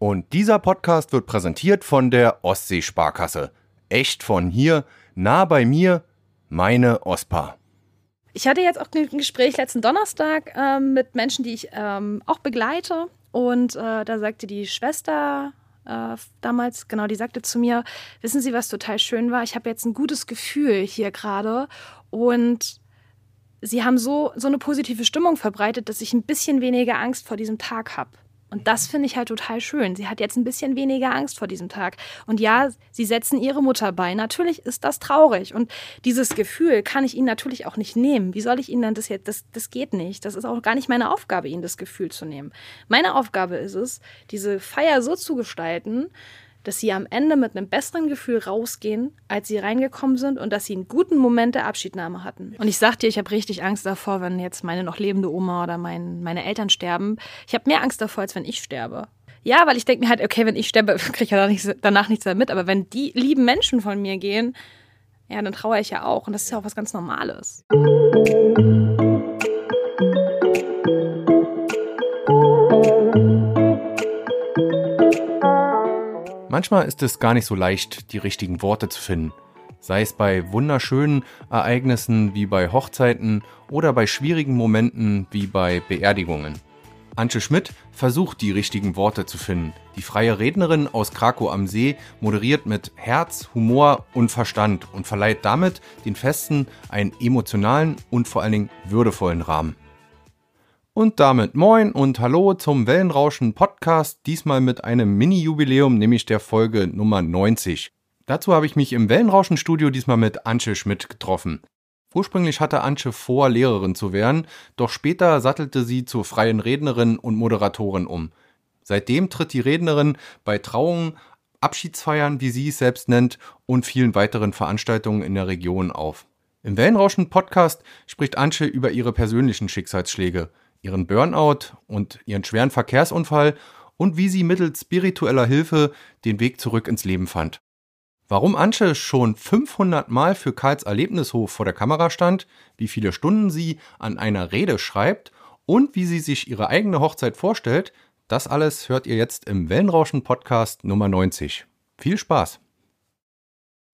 Und dieser Podcast wird präsentiert von der Ostseesparkasse. Echt von hier, nah bei mir, meine OSPA. Ich hatte jetzt auch ein Gespräch letzten Donnerstag ähm, mit Menschen, die ich ähm, auch begleite. Und äh, da sagte die Schwester äh, damals, genau, die sagte zu mir, wissen Sie, was total schön war? Ich habe jetzt ein gutes Gefühl hier gerade. Und Sie haben so, so eine positive Stimmung verbreitet, dass ich ein bisschen weniger Angst vor diesem Tag habe. Und das finde ich halt total schön. Sie hat jetzt ein bisschen weniger Angst vor diesem Tag. Und ja, sie setzen ihre Mutter bei. Natürlich ist das traurig. Und dieses Gefühl kann ich ihnen natürlich auch nicht nehmen. Wie soll ich ihnen dann das jetzt? Das, das geht nicht. Das ist auch gar nicht meine Aufgabe, ihnen das Gefühl zu nehmen. Meine Aufgabe ist es, diese Feier so zu gestalten, dass sie am Ende mit einem besseren Gefühl rausgehen, als sie reingekommen sind und dass sie einen guten Moment der Abschiednahme hatten. Und ich sag dir, ich habe richtig Angst davor, wenn jetzt meine noch lebende Oma oder mein, meine Eltern sterben. Ich habe mehr Angst davor, als wenn ich sterbe. Ja, weil ich denke mir halt, okay, wenn ich sterbe, kriege ich ja danach nichts, danach nichts mehr mit. Aber wenn die lieben Menschen von mir gehen, ja, dann traue ich ja auch. Und das ist ja auch was ganz Normales. Manchmal ist es gar nicht so leicht, die richtigen Worte zu finden. Sei es bei wunderschönen Ereignissen wie bei Hochzeiten oder bei schwierigen Momenten wie bei Beerdigungen. Antje Schmidt versucht die richtigen Worte zu finden. Die freie Rednerin aus Krakow am See moderiert mit Herz, Humor und Verstand und verleiht damit den Festen einen emotionalen und vor allen Dingen würdevollen Rahmen. Und damit moin und hallo zum Wellenrauschen Podcast, diesmal mit einem Mini-Jubiläum, nämlich der Folge Nummer 90. Dazu habe ich mich im Wellenrauschen Studio diesmal mit Antje Schmidt getroffen. Ursprünglich hatte Antje vor, Lehrerin zu werden, doch später sattelte sie zur freien Rednerin und Moderatorin um. Seitdem tritt die Rednerin bei Trauungen, Abschiedsfeiern, wie sie es selbst nennt, und vielen weiteren Veranstaltungen in der Region auf. Im Wellenrauschen Podcast spricht Antje über ihre persönlichen Schicksalsschläge, ihren Burnout und ihren schweren Verkehrsunfall und wie sie mittels spiritueller Hilfe den Weg zurück ins Leben fand. Warum Antje schon 500 Mal für Karls Erlebnishof vor der Kamera stand, wie viele Stunden sie an einer Rede schreibt und wie sie sich ihre eigene Hochzeit vorstellt, das alles hört ihr jetzt im Wellenrauschen Podcast Nummer 90. Viel Spaß!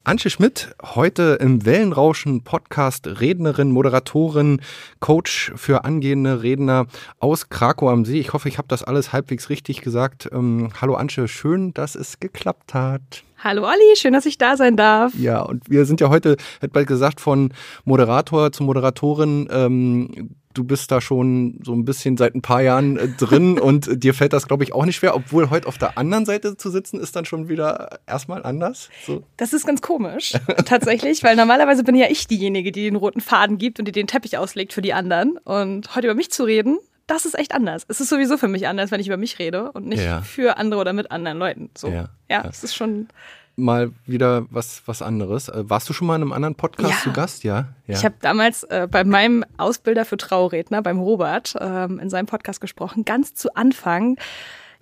Antje Schmidt, heute im Wellenrauschen Podcast Rednerin, Moderatorin, Coach für angehende Redner aus Krakow am See. Ich hoffe, ich habe das alles halbwegs richtig gesagt. Ähm, hallo Antje, schön, dass es geklappt hat. Hallo Olli, schön, dass ich da sein darf. Ja, und wir sind ja heute, hätte bald gesagt, von Moderator zu Moderatorin. Ähm, du bist da schon so ein bisschen seit ein paar Jahren äh, drin und dir fällt das, glaube ich, auch nicht schwer, obwohl heute auf der anderen Seite zu sitzen ist dann schon wieder erstmal anders. So. Das ist ganz komisch, tatsächlich, weil normalerweise bin ja ich diejenige, die den roten Faden gibt und die den Teppich auslegt für die anderen. Und heute über mich zu reden, das ist echt anders. Es ist sowieso für mich anders, wenn ich über mich rede und nicht ja. für andere oder mit anderen Leuten. So. Ja, ja, es ist schon mal wieder was, was anderes. Äh, warst du schon mal in einem anderen Podcast ja. zu Gast? Ja. ja. Ich habe damals äh, bei meinem Ausbilder für Trauredner, beim Robert, ähm, in seinem Podcast gesprochen. Ganz zu Anfang,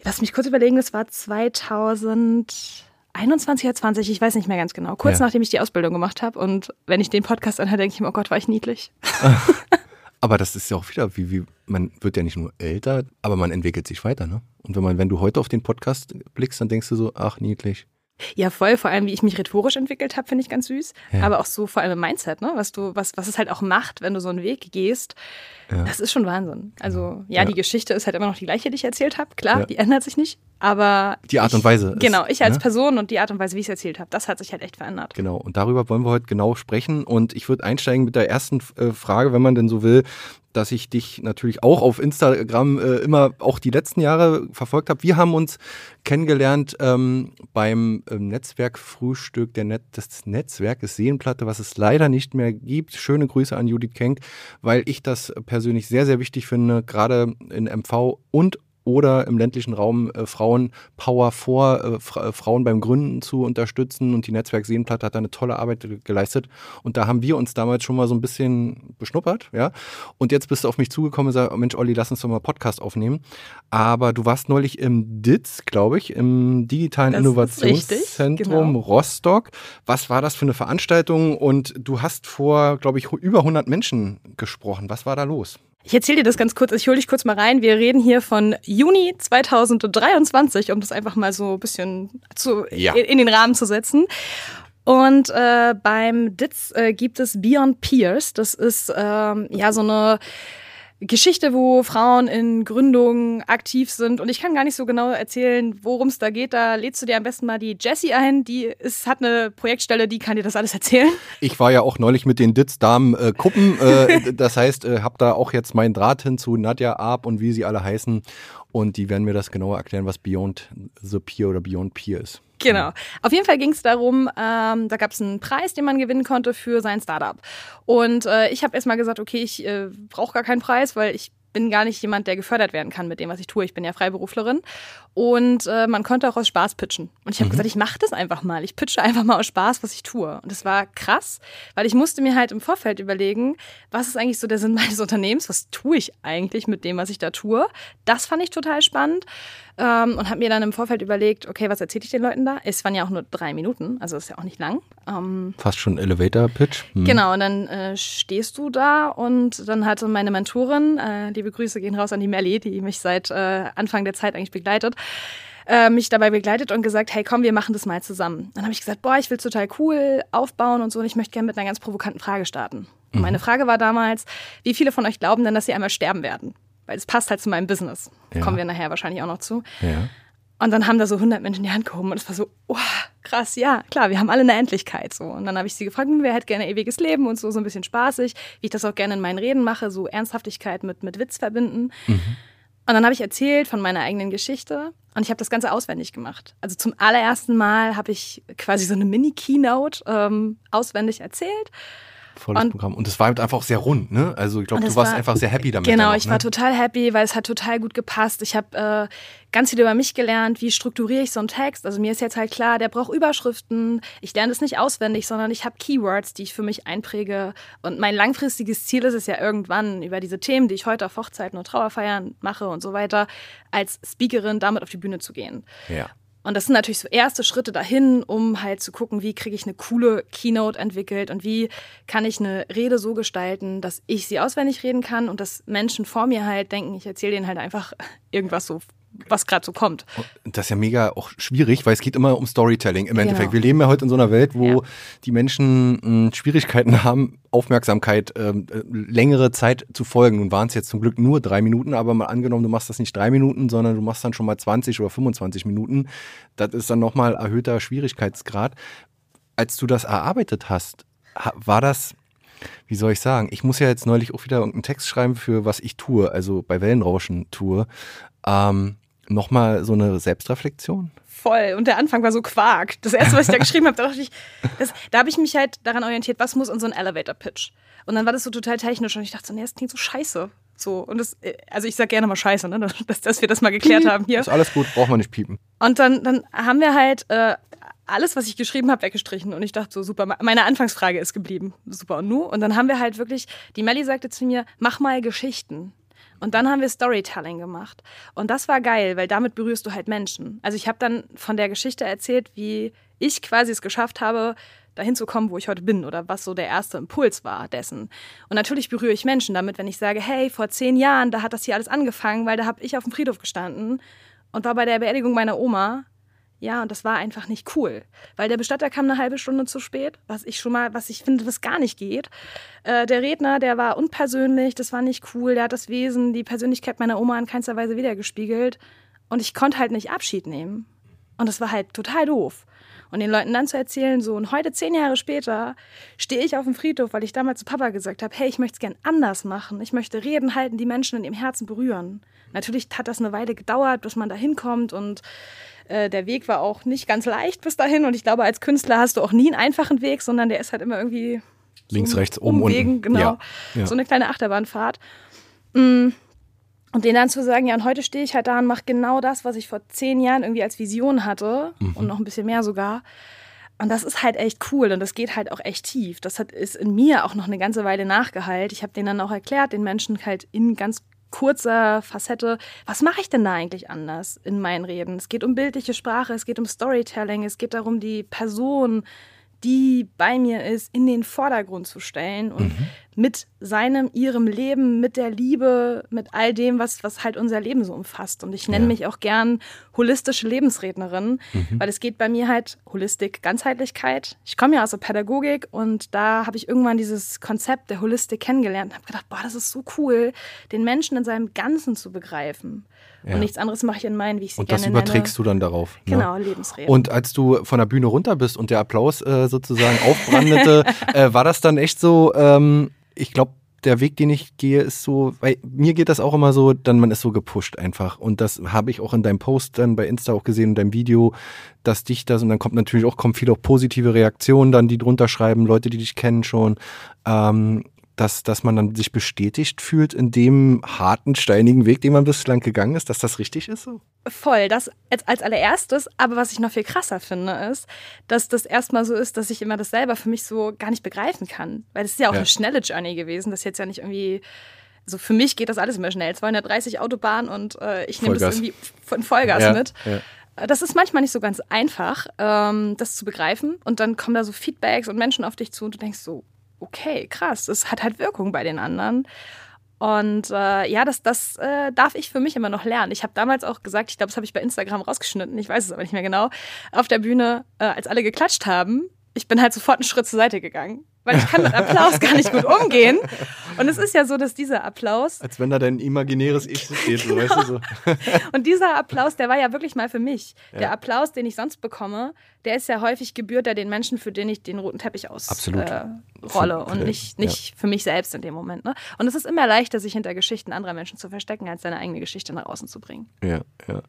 lass mich kurz überlegen, das war 2000. 21 oder 20, ich weiß nicht mehr ganz genau. Kurz ja. nachdem ich die Ausbildung gemacht habe. Und wenn ich den Podcast anhöre, denke ich mir, oh Gott, war ich niedlich. aber das ist ja auch wieder, wie, wie, man wird ja nicht nur älter, aber man entwickelt sich weiter, ne? Und wenn man, wenn du heute auf den Podcast blickst, dann denkst du so, ach, niedlich. Ja, voll. Vor allem, wie ich mich rhetorisch entwickelt habe, finde ich ganz süß. Ja. Aber auch so vor allem im Mindset, ne? Was du, was, was es halt auch macht, wenn du so einen Weg gehst. Ja. Das ist schon Wahnsinn. Also, ja, ja, die Geschichte ist halt immer noch die gleiche, die ich erzählt habe. Klar, die ändert sich nicht. Aber. Die Art und Weise. Ich, genau, ich als Person und die Art und Weise, wie ich es erzählt habe, das hat sich halt echt verändert. Genau. Und darüber wollen wir heute genau sprechen. Und ich würde einsteigen mit der ersten äh, Frage, wenn man denn so will dass ich dich natürlich auch auf Instagram äh, immer auch die letzten Jahre verfolgt habe. Wir haben uns kennengelernt ähm, beim ähm, Netzwerkfrühstück der Net des Netzwerkes Seenplatte, was es leider nicht mehr gibt. Schöne Grüße an Judith Kenk, weil ich das persönlich sehr, sehr wichtig finde, gerade in MV und oder im ländlichen Raum äh, Frauen Power vor, äh, Fra äh, Frauen beim Gründen zu unterstützen. Und die Netzwerk Seenplatte hat da eine tolle Arbeit geleistet. Und da haben wir uns damals schon mal so ein bisschen beschnuppert, ja. Und jetzt bist du auf mich zugekommen und sagst, oh Mensch, Olli, lass uns doch mal Podcast aufnehmen. Aber du warst neulich im DITZ, glaube ich, im Digitalen das Innovationszentrum genau. Rostock. Was war das für eine Veranstaltung? Und du hast vor, glaube ich, über 100 Menschen gesprochen. Was war da los? Ich erzähle dir das ganz kurz, ich hole dich kurz mal rein. Wir reden hier von Juni 2023, um das einfach mal so ein bisschen zu, ja. in, den Rahmen zu setzen. Und äh, beim DITS äh, gibt es Beyond Peers. Das ist ähm, ja so eine Geschichte, wo Frauen in Gründungen aktiv sind. Und ich kann gar nicht so genau erzählen, worum es da geht. Da lädst du dir am besten mal die Jessie ein. Die ist, hat eine Projektstelle, die kann dir das alles erzählen. Ich war ja auch neulich mit den Ditz-Damen äh, Kuppen. Äh, das heißt, äh, habe da auch jetzt meinen Draht hin zu Nadja Arp und wie sie alle heißen. Und die werden mir das genauer erklären, was Beyond the Peer oder Beyond Peer ist. Genau. Auf jeden Fall ging es darum, ähm, da gab es einen Preis, den man gewinnen konnte für sein Startup. Und äh, ich habe erstmal gesagt, okay, ich äh, brauche gar keinen Preis, weil ich bin gar nicht jemand, der gefördert werden kann mit dem, was ich tue. Ich bin ja Freiberuflerin. Und äh, man konnte auch aus Spaß pitchen. Und ich habe mhm. gesagt, ich mache das einfach mal. Ich pitche einfach mal aus Spaß, was ich tue. Und das war krass, weil ich musste mir halt im Vorfeld überlegen, was ist eigentlich so der Sinn meines Unternehmens? Was tue ich eigentlich mit dem, was ich da tue? Das fand ich total spannend. Ähm, und habe mir dann im Vorfeld überlegt, okay, was erzähle ich den Leuten da? Es waren ja auch nur drei Minuten, also ist ja auch nicht lang. Ähm, Fast schon Elevator-Pitch. Hm. Genau, und dann äh, stehst du da und dann hatte meine Mentorin, äh, liebe Grüße gehen raus an die Melli, die mich seit äh, Anfang der Zeit eigentlich begleitet, äh, mich dabei begleitet und gesagt, hey komm, wir machen das mal zusammen. Dann habe ich gesagt, boah, ich will total cool aufbauen und so und ich möchte gerne mit einer ganz provokanten Frage starten. Und meine mhm. Frage war damals, wie viele von euch glauben denn, dass sie einmal sterben werden? Weil es passt halt zu meinem Business. Ja. Kommen wir nachher wahrscheinlich auch noch zu. Ja. Und dann haben da so 100 Menschen die Hand gehoben und es war so, oh, krass, ja, klar, wir haben alle eine Endlichkeit so. Und dann habe ich sie gefragt, wer hätte gerne ewiges Leben und so, so ein bisschen spaßig, wie ich das auch gerne in meinen Reden mache, so Ernsthaftigkeit mit, mit Witz verbinden. Mhm. Und dann habe ich erzählt von meiner eigenen Geschichte und ich habe das Ganze auswendig gemacht. Also zum allerersten Mal habe ich quasi so eine Mini-Keynote ähm, auswendig erzählt Volles und, Programm. Und es war halt einfach sehr rund, ne? Also ich glaube, du warst war, einfach sehr happy damit. Genau, auch, ich ne? war total happy, weil es hat total gut gepasst. Ich habe äh, ganz viel über mich gelernt, wie strukturiere ich so einen Text. Also mir ist jetzt halt klar, der braucht Überschriften. Ich lerne das nicht auswendig, sondern ich habe Keywords, die ich für mich einpräge. Und mein langfristiges Ziel ist es ja irgendwann, über diese Themen, die ich heute auf Hochzeiten und Trauerfeiern mache und so weiter, als Speakerin damit auf die Bühne zu gehen. Ja. Und das sind natürlich so erste Schritte dahin, um halt zu gucken, wie kriege ich eine coole Keynote entwickelt und wie kann ich eine Rede so gestalten, dass ich sie auswendig reden kann und dass Menschen vor mir halt denken, ich erzähle denen halt einfach irgendwas so was gerade so kommt. Das ist ja mega auch schwierig, weil es geht immer um Storytelling im genau. Endeffekt. Wir leben ja heute in so einer Welt, wo ja. die Menschen mh, hm, Schwierigkeiten haben, Aufmerksamkeit ähm, äh, längere Zeit zu folgen. Nun waren es jetzt zum Glück nur drei Minuten, aber mal angenommen, du machst das nicht drei Minuten, sondern du machst dann schon mal 20 oder 25 Minuten. Das ist dann nochmal erhöhter Schwierigkeitsgrad. Als du das erarbeitet hast, war das wie soll ich sagen, ich muss ja jetzt neulich auch wieder irgendeinen Text schreiben für was ich tue, also bei Wellenrauschen tue. Ähm, nochmal so eine Selbstreflexion? Voll. Und der Anfang war so Quark. Das erste, was ich da geschrieben habe, da dachte ich, das, da habe ich mich halt daran orientiert, was muss in so ein Elevator-Pitch? Und dann war das so total technisch und ich dachte so, nee, das klingt so scheiße. So, und das, also ich sag gerne mal Scheiße, ne? dass, dass wir das mal geklärt haben hier. Ist alles gut, braucht man nicht piepen. Und dann, dann haben wir halt äh, alles, was ich geschrieben habe, weggestrichen. Und ich dachte so, super, meine Anfangsfrage ist geblieben. Super, und nu? Und dann haben wir halt wirklich, die Melli sagte zu mir, mach mal Geschichten. Und dann haben wir Storytelling gemacht. Und das war geil, weil damit berührst du halt Menschen. Also ich habe dann von der Geschichte erzählt, wie ich quasi es geschafft habe, dahin zu kommen, wo ich heute bin oder was so der erste Impuls war dessen. Und natürlich berühre ich Menschen damit, wenn ich sage, hey, vor zehn Jahren, da hat das hier alles angefangen, weil da habe ich auf dem Friedhof gestanden und war bei der Beerdigung meiner Oma ja, und das war einfach nicht cool, weil der Bestatter kam eine halbe Stunde zu spät, was ich schon mal, was ich finde, was gar nicht geht. Äh, der Redner, der war unpersönlich, das war nicht cool, der hat das Wesen, die Persönlichkeit meiner Oma in keinster Weise wiedergespiegelt und ich konnte halt nicht Abschied nehmen. Und das war halt total doof. Und den Leuten dann zu erzählen, so, und heute, zehn Jahre später, stehe ich auf dem Friedhof, weil ich damals zu Papa gesagt habe, hey, ich möchte es gern anders machen. Ich möchte Reden halten, die Menschen in ihrem Herzen berühren. Natürlich hat das eine Weile gedauert, bis man da hinkommt und äh, der Weg war auch nicht ganz leicht bis dahin. Und ich glaube, als Künstler hast du auch nie einen einfachen Weg, sondern der ist halt immer irgendwie links, so rechts, oben, Umwegen, unten. Genau. Ja, ja. So eine kleine Achterbahnfahrt. Mm. Und denen dann zu sagen, ja, und heute stehe ich halt da und mache genau das, was ich vor zehn Jahren irgendwie als Vision hatte mhm. und noch ein bisschen mehr sogar. Und das ist halt echt cool und das geht halt auch echt tief. Das hat, ist in mir auch noch eine ganze Weile nachgeheilt. Ich habe denen dann auch erklärt, den Menschen halt in ganz kurzer Facette, was mache ich denn da eigentlich anders in meinen Reden? Es geht um bildliche Sprache, es geht um Storytelling, es geht darum, die Person, die bei mir ist, in den Vordergrund zu stellen und mhm. mit seinem, ihrem Leben, mit der Liebe, mit all dem, was, was halt unser Leben so umfasst. Und ich nenne ja. mich auch gern holistische Lebensrednerin, mhm. weil es geht bei mir halt Holistik, Ganzheitlichkeit. Ich komme ja aus der Pädagogik und da habe ich irgendwann dieses Konzept der Holistik kennengelernt und habe gedacht, boah, das ist so cool, den Menschen in seinem Ganzen zu begreifen. Ja. Und nichts anderes mache ich in meinen, wie ich sie und gerne Und das überträgst nenne. du dann darauf. Ne? Genau, Lebensreden. Und als du von der Bühne runter bist und der Applaus äh, sozusagen aufbrandete, äh, war das dann echt so, ähm, ich glaube, der Weg, den ich gehe, ist so, weil mir geht das auch immer so, dann man ist so gepusht einfach. Und das habe ich auch in deinem Post dann bei Insta auch gesehen, in deinem Video, dass dich das, und dann kommt natürlich auch, kommen viele auch positive Reaktionen dann, die drunter schreiben, Leute, die dich kennen schon. Ähm, dass, dass man dann sich bestätigt fühlt in dem harten, steinigen Weg, den man bislang gegangen ist, dass das richtig ist? So? Voll, das als, als allererstes. Aber was ich noch viel krasser finde, ist, dass das erstmal so ist, dass ich immer das selber für mich so gar nicht begreifen kann. Weil es ist ja auch ja. eine schnelle Journey gewesen. Das ist jetzt ja nicht irgendwie. Also für mich geht das alles immer schnell. 230 Autobahn und äh, ich nehme das irgendwie von Vollgas ja, mit. Ja. Das ist manchmal nicht so ganz einfach, ähm, das zu begreifen. Und dann kommen da so Feedbacks und Menschen auf dich zu und du denkst so, okay, krass, es hat halt Wirkung bei den anderen. Und äh, ja, das, das äh, darf ich für mich immer noch lernen. Ich habe damals auch gesagt, ich glaube, das habe ich bei Instagram rausgeschnitten, ich weiß es aber nicht mehr genau, auf der Bühne, äh, als alle geklatscht haben, ich bin halt sofort einen Schritt zur Seite gegangen weil ich kann mit Applaus gar nicht gut umgehen. Und es ist ja so, dass dieser Applaus. Als wenn da dein imaginäres Ich steht, so, weißt du so. Und dieser Applaus, der war ja wirklich mal für mich. Ja. Der Applaus, den ich sonst bekomme, der ist ja häufig gebührt er den Menschen, für den ich den roten Teppich ausrolle äh, und nicht, nicht ja. für mich selbst in dem Moment. Ne? Und es ist immer leichter, sich hinter Geschichten anderer Menschen zu verstecken, als seine eigene Geschichte nach außen zu bringen. Ja, ja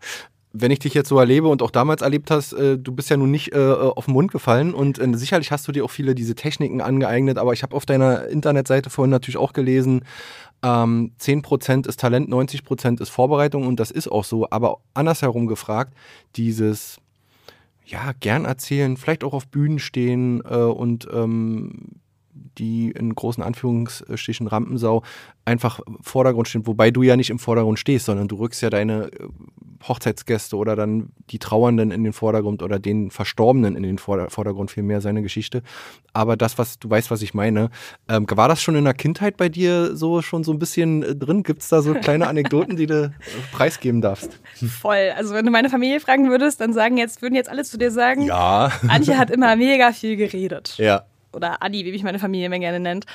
wenn ich dich jetzt so erlebe und auch damals erlebt hast, äh, du bist ja nun nicht äh, auf den Mund gefallen und äh, sicherlich hast du dir auch viele diese Techniken angeeignet, aber ich habe auf deiner Internetseite vorhin natürlich auch gelesen, ähm, 10% ist Talent, 90% ist Vorbereitung und das ist auch so, aber andersherum gefragt, dieses ja, gern erzählen, vielleicht auch auf Bühnen stehen äh, und ähm, die in großen Anführungsstrichen Rampensau einfach im Vordergrund stehen, wobei du ja nicht im Vordergrund stehst, sondern du rückst ja deine äh, Hochzeitsgäste oder dann die Trauernden in den Vordergrund oder den Verstorbenen in den Vordergrund, vielmehr seine Geschichte. Aber das, was du weißt, was ich meine, ähm, war das schon in der Kindheit bei dir so schon so ein bisschen äh, drin? Gibt es da so kleine Anekdoten, die du äh, preisgeben darfst? Voll. Also wenn du meine Familie fragen würdest, dann sagen jetzt, würden jetzt alle zu dir sagen, ja. Antje hat immer mega viel geredet. Ja. Oder Adi, wie mich meine Familie immer gerne nennt.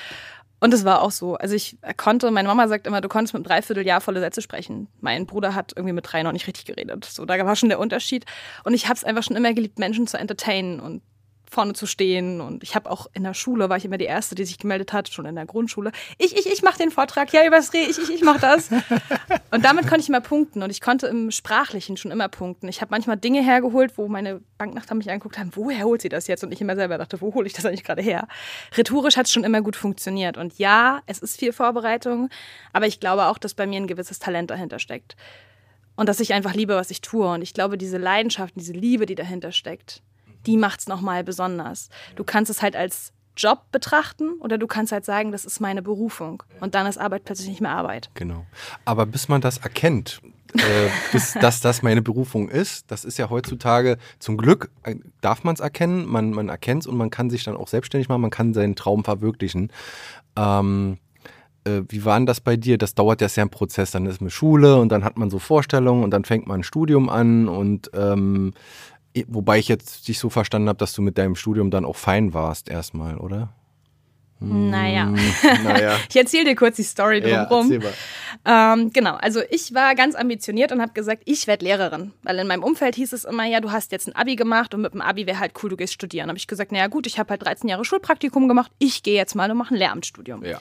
Und es war auch so. Also ich konnte, meine Mama sagt immer, du konntest mit einem Dreivierteljahr volle Sätze sprechen. Mein Bruder hat irgendwie mit drei noch nicht richtig geredet. So, da war schon der Unterschied. Und ich habe es einfach schon immer geliebt, Menschen zu entertainen und vorne zu stehen. Und ich habe auch in der Schule, war ich immer die Erste, die sich gemeldet hat, schon in der Grundschule. Ich, ich, ich mache den Vortrag, ja, übers Reh, ich, ich, ich mache das. Und damit konnte ich immer punkten. Und ich konnte im Sprachlichen schon immer punkten. Ich habe manchmal Dinge hergeholt, wo meine Banknacht mich angeguckt haben, woher holt sie das jetzt? Und ich immer selber dachte, wo hole ich das eigentlich gerade her? Rhetorisch hat es schon immer gut funktioniert. Und ja, es ist viel Vorbereitung, aber ich glaube auch, dass bei mir ein gewisses Talent dahinter steckt. Und dass ich einfach liebe, was ich tue. Und ich glaube, diese Leidenschaft, diese Liebe, die dahinter steckt, die macht es nochmal besonders. Du kannst es halt als Job betrachten oder du kannst halt sagen, das ist meine Berufung. Und dann ist Arbeit plötzlich nicht mehr Arbeit. Genau. Aber bis man das erkennt, äh, bis dass das meine Berufung ist, das ist ja heutzutage zum Glück, äh, darf man es erkennen, man, man erkennt es und man kann sich dann auch selbstständig machen, man kann seinen Traum verwirklichen. Ähm, äh, wie war denn das bei dir? Das dauert ja sehr ein Prozess. Dann ist man Schule und dann hat man so Vorstellungen und dann fängt man ein Studium an und ähm, Wobei ich jetzt dich so verstanden habe, dass du mit deinem Studium dann auch fein warst erstmal, oder? Naja. Hm, naja. ich erzähle dir kurz die Story drumherum. Ja, ähm, genau, also ich war ganz ambitioniert und habe gesagt, ich werde Lehrerin. Weil in meinem Umfeld hieß es immer, ja, du hast jetzt ein Abi gemacht und mit dem Abi wäre halt cool, du gehst studieren. habe ich gesagt, naja gut, ich habe halt 13 Jahre Schulpraktikum gemacht, ich gehe jetzt mal und mache ein Lehramtsstudium. Ja.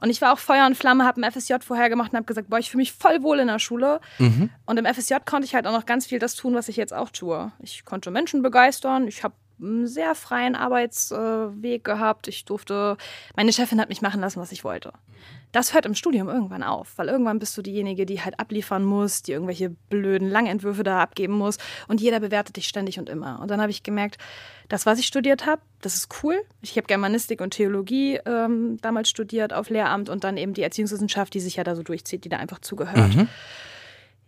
Und ich war auch Feuer und Flamme, habe ein FSJ vorher gemacht und habe gesagt, boah, ich fühle mich voll wohl in der Schule. Mhm. Und im FSJ konnte ich halt auch noch ganz viel das tun, was ich jetzt auch tue. Ich konnte Menschen begeistern, ich habe einen sehr freien Arbeitsweg gehabt. Ich durfte, meine Chefin hat mich machen lassen, was ich wollte. Das hört im Studium irgendwann auf, weil irgendwann bist du diejenige, die halt abliefern muss, die irgendwelche blöden Langentwürfe da abgeben muss und jeder bewertet dich ständig und immer. Und dann habe ich gemerkt, das, was ich studiert habe, das ist cool. Ich habe Germanistik und Theologie ähm, damals studiert auf Lehramt und dann eben die Erziehungswissenschaft, die sich ja da so durchzieht, die da einfach zugehört. Mhm.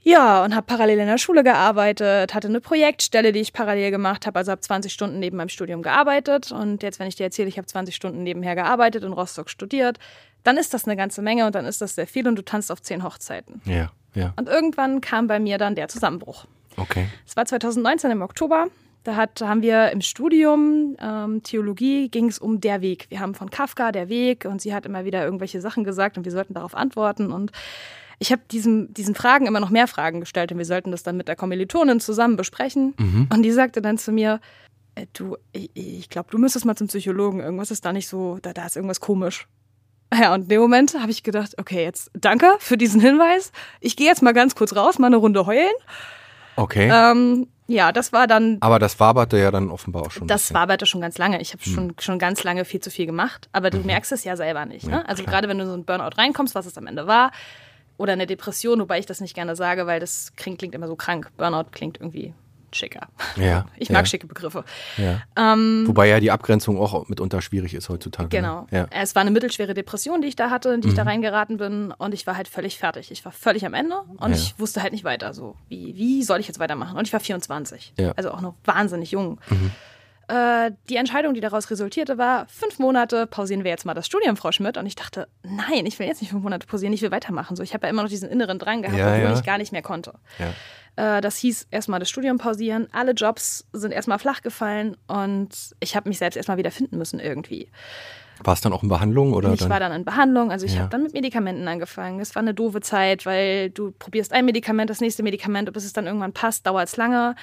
Ja, und habe parallel in der Schule gearbeitet, hatte eine Projektstelle, die ich parallel gemacht habe, also habe 20 Stunden neben meinem Studium gearbeitet. Und jetzt, wenn ich dir erzähle, ich habe 20 Stunden nebenher gearbeitet, in Rostock studiert, dann ist das eine ganze Menge und dann ist das sehr viel und du tanzt auf zehn Hochzeiten. Ja, ja. Und irgendwann kam bei mir dann der Zusammenbruch. Okay. Es war 2019 im Oktober. Da hat, haben wir im Studium ähm, Theologie ging es um der Weg. Wir haben von Kafka der Weg und sie hat immer wieder irgendwelche Sachen gesagt und wir sollten darauf antworten. Und ich habe diesen, diesen Fragen immer noch mehr Fragen gestellt und wir sollten das dann mit der Kommilitonin zusammen besprechen. Mhm. Und die sagte dann zu mir, äh, du, ich, ich glaube, du müsstest mal zum Psychologen. Irgendwas ist da nicht so, da, da ist irgendwas komisch. Ja, und in dem Moment habe ich gedacht, okay, jetzt danke für diesen Hinweis. Ich gehe jetzt mal ganz kurz raus, mal eine Runde heulen. Okay. Ähm, ja, das war dann Aber das waberte ja dann offenbar auch schon. das waberte schon ganz lange. Ich habe schon, schon ganz lange viel zu viel gemacht, aber du merkst es ja selber nicht. Ne? Ja, also klar. gerade wenn du so ein Burnout reinkommst, was es am Ende war, oder eine Depression, wobei ich das nicht gerne sage, weil das klingt, immer so krank. Burnout klingt irgendwie schicker. Ja, Ich ja. mag schicke Begriffe. Ja. Ähm, Wobei ja die Abgrenzung auch mitunter schwierig ist heutzutage. Genau. Ne? Ja. Es war eine mittelschwere Depression, die ich da hatte, in die ich da Mhm. reingeraten bin. Und ich war halt völlig fertig. Ich war völlig am Ende und Ja. ich wusste halt nicht weiter. So, wie, wie soll ich jetzt weitermachen? Und ich war 24. Ja. Mhm. Also auch noch wahnsinnig jung. Äh, die Entscheidung, die daraus resultierte, war, fünf Monate pausieren wir jetzt mal das Studium, Frau Schmidt. Und ich dachte, nein, ich will jetzt nicht fünf Monate pausieren, ich will weitermachen. So, ich habe ja immer noch diesen inneren Drang gehabt, Ja, obwohl ja. ich gar nicht mehr konnte. Ja. Äh, das hieß erstmal das Studium pausieren. Alle Jobs sind erstmal flach gefallen und ich habe mich selbst erstmal wieder finden müssen irgendwie. War es dann auch in Behandlung oder Ich dann? war dann in Behandlung, also ich Ja. habe dann mit Medikamenten angefangen. Es war eine doofe Zeit, weil du probierst ein Medikament, das nächste Medikament, bis es dann irgendwann passt, dauert es lange.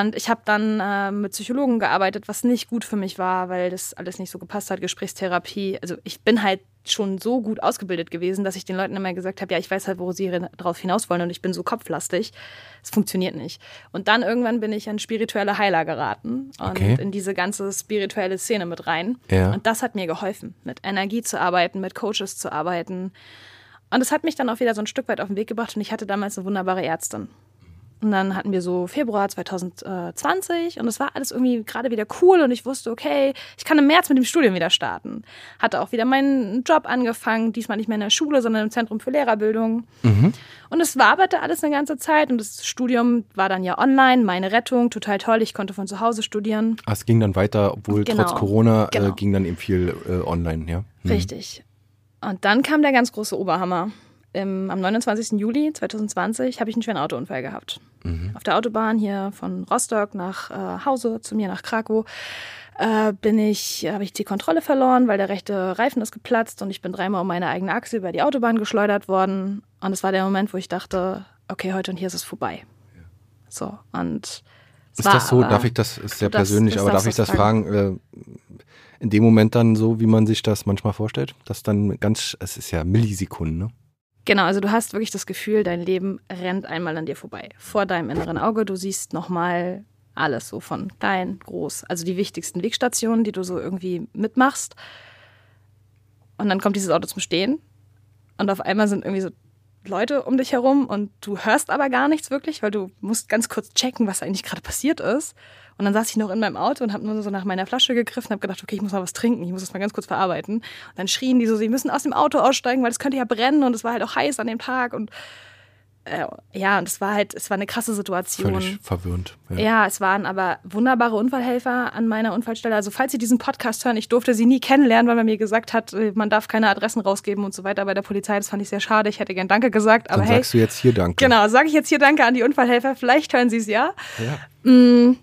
Und ich habe dann äh, mit Psychologen gearbeitet, was nicht gut für mich war, weil das alles nicht so gepasst hat, Gesprächstherapie. Also ich bin halt schon so gut ausgebildet gewesen, dass ich den Leuten immer gesagt habe, ja, ich weiß halt, wo sie darauf hinaus wollen und ich bin so kopflastig. Es funktioniert nicht. Und dann irgendwann bin ich an spirituelle Heiler geraten und Okay. in diese ganze spirituelle Szene mit rein. Ja. Und das hat mir geholfen, mit Energie zu arbeiten, mit Coaches zu arbeiten. Und es hat mich dann auch wieder so ein Stück weit auf den Weg gebracht und ich hatte damals eine wunderbare Ärztin. Und dann hatten wir so Februar 2020 und es war alles irgendwie gerade wieder cool und ich wusste, okay, ich kann im März mit dem Studium wieder starten. Hatte auch wieder meinen Job angefangen, diesmal nicht mehr in der Schule, sondern im Zentrum für Lehrerbildung. Und es waberte alles eine ganze Zeit und das Studium war dann ja online, meine Rettung, total toll. Ich konnte von zu Hause studieren. Ah, es ging dann weiter, obwohl Genau. trotz Corona äh, Genau. ging dann eben viel äh, online, ja. Mhm. Richtig. Und dann kam der ganz große Oberhammer. Im, am 29. Juli 2020 habe ich einen schweren Autounfall gehabt. Auf der Autobahn hier von Rostock nach äh, Hause zu mir nach Krakow äh, bin ich, habe ich die Kontrolle verloren, weil der rechte Reifen ist geplatzt und ich bin dreimal um meine eigene Achse über die Autobahn geschleudert worden. Und es war der Moment, wo ich dachte, okay, heute und hier ist es vorbei. So, und Ist das so? Darf ich das, ist sehr darfst- persönlich, das aber darf ich das fragen? Äh, in dem Moment dann so, wie man sich das manchmal vorstellt? Das dann ganz, es ist ja Millisekunden, ne? Genau, also du hast wirklich das Gefühl, dein Leben rennt einmal an dir vorbei. Vor deinem inneren Auge, du siehst nochmal alles so von klein, groß. Also die wichtigsten Wegstationen, die du so irgendwie mitmachst. Und dann kommt dieses Auto zum Stehen. Und auf einmal sind irgendwie so Leute um dich herum und du hörst aber gar nichts wirklich, weil du musst ganz kurz checken, was eigentlich gerade passiert ist. Und dann saß ich noch in meinem Auto und habe nur so nach meiner Flasche gegriffen und habe gedacht, okay, ich muss mal was trinken, ich muss das mal ganz kurz verarbeiten. Und dann schrien die so, sie müssen aus dem Auto aussteigen, weil es könnte ja brennen und es war halt auch heiß an dem Tag und äh, ja, und es war halt, es war eine krasse Situation. Völlig verwirrend. Ja. Ja, es waren aber wunderbare Unfallhelfer an meiner Unfallstelle. Also falls Sie diesen Podcast hören, ich durfte sie nie kennenlernen, weil man mir gesagt hat, äh, man darf keine Adressen rausgeben und so weiter bei der Polizei. Das fand ich sehr schade. Ich hätte gern Danke gesagt, aber Dann hey, sagst du jetzt hier Danke. genau, sage ich jetzt hier Danke an die Unfallhelfer. Vielleicht hören Sie es ja. Ja.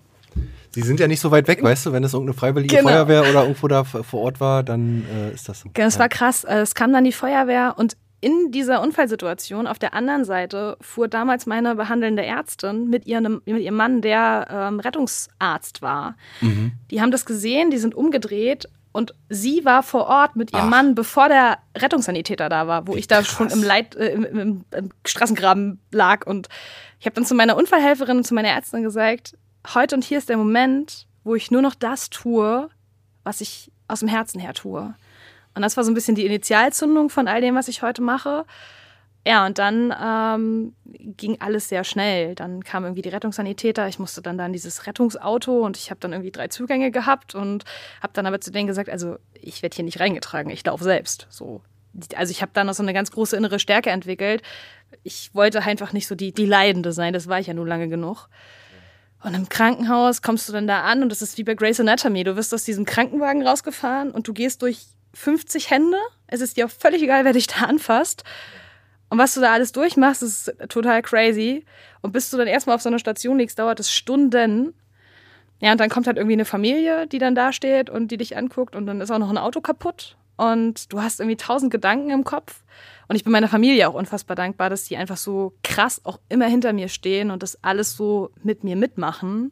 Sie sind ja nicht so weit weg, weißt du, wenn es irgendeine freiwillige Genau. Feuerwehr oder irgendwo da vor Ort war, dann äh, ist das so. Genau, Es ja. war krass. Äh, Es kam dann die Feuerwehr und in dieser Unfallsituation auf der anderen Seite fuhr damals meine behandelnde Ärztin mit ihrem, mit ihrem Mann, der ähm, Rettungsarzt war. Mhm. Die haben das gesehen, die sind umgedreht und sie war vor Ort mit ihrem Ach. Mann, bevor der Rettungssanitäter da war, wo Wie ich da krass. schon im, Leit, äh, im, im, im Straßengraben lag. Und ich habe dann zu meiner Unfallhelferin und zu meiner Ärztin gesagt, heute und hier ist der Moment, wo ich nur noch das tue, was ich aus dem Herzen her tue. Und das war so ein bisschen die Initialzündung von all dem, was ich heute mache. Ja, und dann ähm, ging alles sehr schnell. Dann kam irgendwie die Rettungssanitäter. Ich musste dann da in dieses Rettungsauto und ich habe dann irgendwie drei Zugänge gehabt und habe dann aber zu denen gesagt, also ich werde hier nicht reingetragen, ich laufe selbst. So. Also ich habe dann noch so eine ganz große innere Stärke entwickelt. ich wollte einfach nicht so die, die Leidende sein, das war ich ja nun lange genug. Und im Krankenhaus kommst du dann da an und das ist wie bei Grey's Anatomy. Du wirst aus diesem Krankenwagen rausgefahren und du gehst durch 50 Hände. Es ist dir auch völlig egal, wer dich da anfasst. Und was du da alles durchmachst, ist total crazy. Und bis du dann erstmal auf so einer Station liegst, dauert es Stunden. Ja, und dann kommt halt irgendwie eine Familie, die dann da steht und die dich anguckt und dann ist auch noch ein Auto kaputt und du hast irgendwie tausend Gedanken im Kopf. Und ich bin meiner Familie auch unfassbar dankbar, dass die einfach so krass auch immer hinter mir stehen und das alles so mit mir mitmachen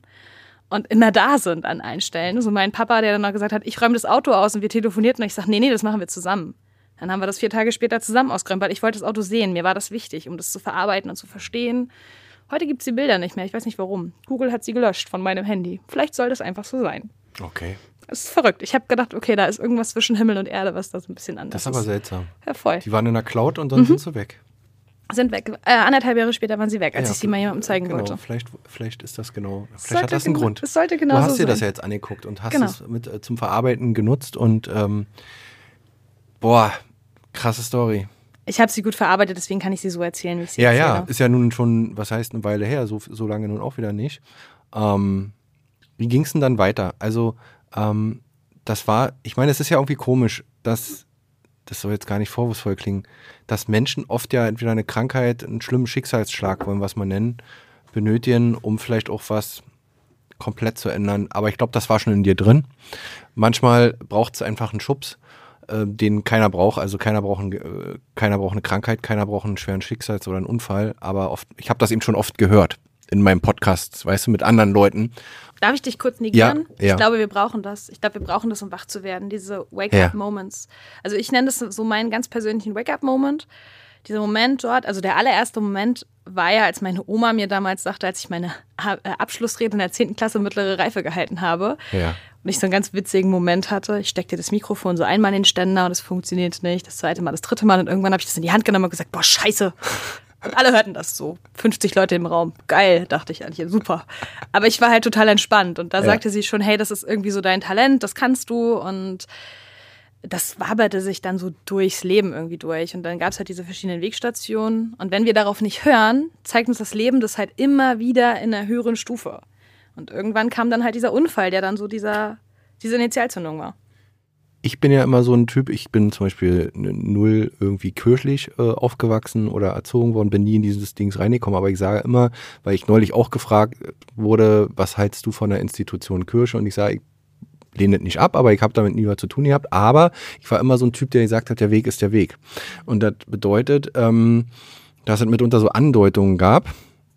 und immer da sind an allen Stellen. So mein Papa, der dann noch gesagt hat, ich räume das Auto aus und wir telefonierten und ich sage, nee, nee, das machen wir zusammen. Dann haben wir das vier Tage später zusammen ausgeräumt, weil ich wollte das Auto sehen. Mir war das wichtig, um das zu verarbeiten und zu verstehen. Heute gibt es die Bilder nicht mehr. Ich weiß nicht warum. Google hat sie gelöscht von meinem Handy. Vielleicht soll das einfach so sein. Okay. Das ist verrückt. Ich habe gedacht, okay, da ist irgendwas zwischen Himmel und Erde, was da so ein bisschen anders ist. Das ist aber seltsam. Ja, voll. Die waren in der Cloud und dann mhm. sind sie weg. Sind weg. Äh, anderthalb Jahre später waren sie weg, als ja, ich sie mal jemandem zeigen genau, wollte. Vielleicht, vielleicht ist das genau. Vielleicht hat das einen Grund. Es sollte genau Du hast so dir sein. das ja jetzt angeguckt und hast genau. es mit äh, zum Verarbeiten genutzt und ähm, boah, krasse Story. Ich habe sie gut verarbeitet, deswegen kann ich sie so erzählen, wie ich sie ja, erzähle. Ja, ja, ist ja nun schon, was heißt eine Weile her, so, so lange nun auch wieder nicht. Ähm, wie ging es denn dann weiter? Also, ähm, das war, ich meine, es ist ja irgendwie komisch, dass, das soll jetzt gar nicht vorwurfsvoll klingen, dass Menschen oft ja entweder eine Krankheit, einen schlimmen Schicksalsschlag, wollen wir es mal nennen, benötigen, um vielleicht auch was komplett zu ändern. Aber ich glaube, das war schon in dir drin. Manchmal braucht es einfach einen Schubs, äh, den keiner braucht. Also keiner braucht, ein, äh, keiner braucht eine Krankheit, keiner braucht einen schweren Schicksals- oder einen Unfall. Aber oft, ich habe das eben schon oft gehört in meinem Podcast, weißt du, mit anderen Leuten. Darf ich dich kurz negieren? Ja, ja. Ich glaube, wir brauchen das. Ich glaube, wir brauchen das, um wach zu werden, diese Wake-up-Moments. Also ich nenne das so meinen ganz persönlichen Wake-up-Moment. Dieser Moment dort, also der allererste Moment war ja, als meine Oma mir damals sagte, als ich meine äh, Abschlussrede in der 10. Klasse mittlere Reife gehalten habe. Ja. Und ich so einen ganz witzigen Moment hatte. Ich steckte das Mikrofon so einmal in den Ständer und es funktionierte nicht. Das zweite Mal, das dritte Mal und irgendwann habe ich das in die Hand genommen und gesagt, boah, scheiße. Und alle hörten das so. 50 Leute im Raum. Geil, dachte ich eigentlich. Super. Aber ich war halt total entspannt. Und da ja. sagte sie schon, hey, das ist irgendwie so dein Talent, das kannst du. Und das waberte sich dann so durchs Leben irgendwie durch. Und dann gab es halt diese verschiedenen Wegstationen. Und wenn wir darauf nicht hören, zeigt uns das Leben das halt immer wieder in einer höheren Stufe. Und irgendwann kam dann halt dieser Unfall, der dann so dieser, diese Initialzündung war ich bin ja immer so ein Typ, ich bin zum Beispiel null irgendwie kirchlich äh, aufgewachsen oder erzogen worden, bin nie in dieses Dings reingekommen, aber ich sage immer, weil ich neulich auch gefragt wurde, was hältst du von der Institution Kirche? Und ich sage, ich lehne das nicht ab, aber ich habe damit nie was zu tun gehabt. Aber ich war immer so ein Typ, der gesagt hat, der Weg ist der Weg. Und das bedeutet, ähm, dass es mitunter so Andeutungen gab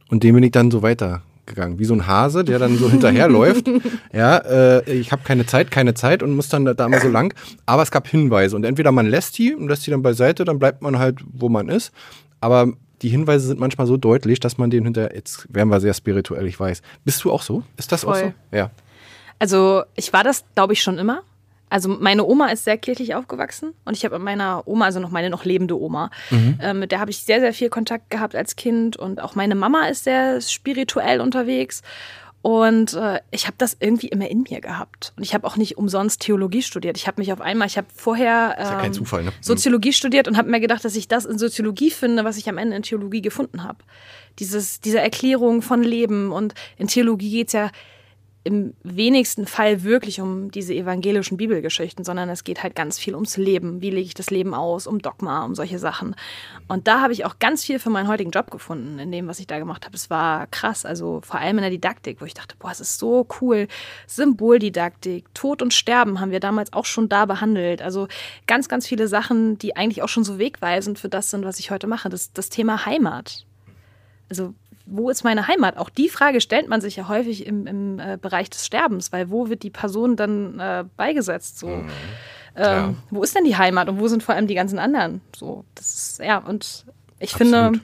und dem bin ich dann so weiter gegangen, wie so ein Hase, der dann so hinterherläuft. Ja, äh, ich habe keine Zeit, keine Zeit und muss dann da, immer so lang. Aber es gab Hinweise und entweder man lässt die und lässt die dann beiseite, dann bleibt man halt, wo man ist. Aber die Hinweise sind manchmal so deutlich, dass man den hinter, jetzt werden wir sehr spirituell, ich weiß. Bist du auch so? Ist das Voll. auch so? Ja. Also ich war das, glaube ich, schon immer. Also meine Oma ist sehr kirchlich aufgewachsen und ich habe mit meiner Oma, also noch meine noch lebende Oma, mhm. äh, mit der habe ich sehr, sehr viel Kontakt gehabt als Kind und auch meine Mama ist sehr spirituell unterwegs. Und äh, ich habe das irgendwie immer in mir gehabt. Und ich habe auch nicht umsonst Theologie studiert. Ich habe mich auf einmal, ich habe vorher ähm, ja Zufall, ne? Soziologie studiert und habe mir gedacht, dass ich das in Soziologie finde, was ich am Ende in Theologie gefunden habe. Dieses, diese Erklärung von Leben. Und in Theologie geht's ja im wenigsten Fall wirklich um diese evangelischen Bibelgeschichten, sondern es geht halt ganz viel ums Leben. Wie lege ich das Leben aus? Um Dogma, um solche Sachen. Und da habe ich auch ganz viel für meinen heutigen Job gefunden, in dem, was ich da gemacht habe. Es war krass, also vor allem in der Didaktik, wo ich dachte, boah, es ist so cool. Symboldidaktik, Tod und Sterben haben wir damals auch schon da behandelt. Also ganz, ganz viele Sachen, die eigentlich auch schon so wegweisend für das sind, was ich heute mache. Das, das Thema Heimat. Also wo ist meine Heimat? Auch die Frage stellt man sich ja häufig im, im äh, Bereich des Sterbens, weil wo wird die Person dann äh, beigesetzt? So. Mhm. Ähm, wo ist denn die Heimat und wo sind vor allem die ganzen anderen? So, das ist, ja, und ich Absolut. finde,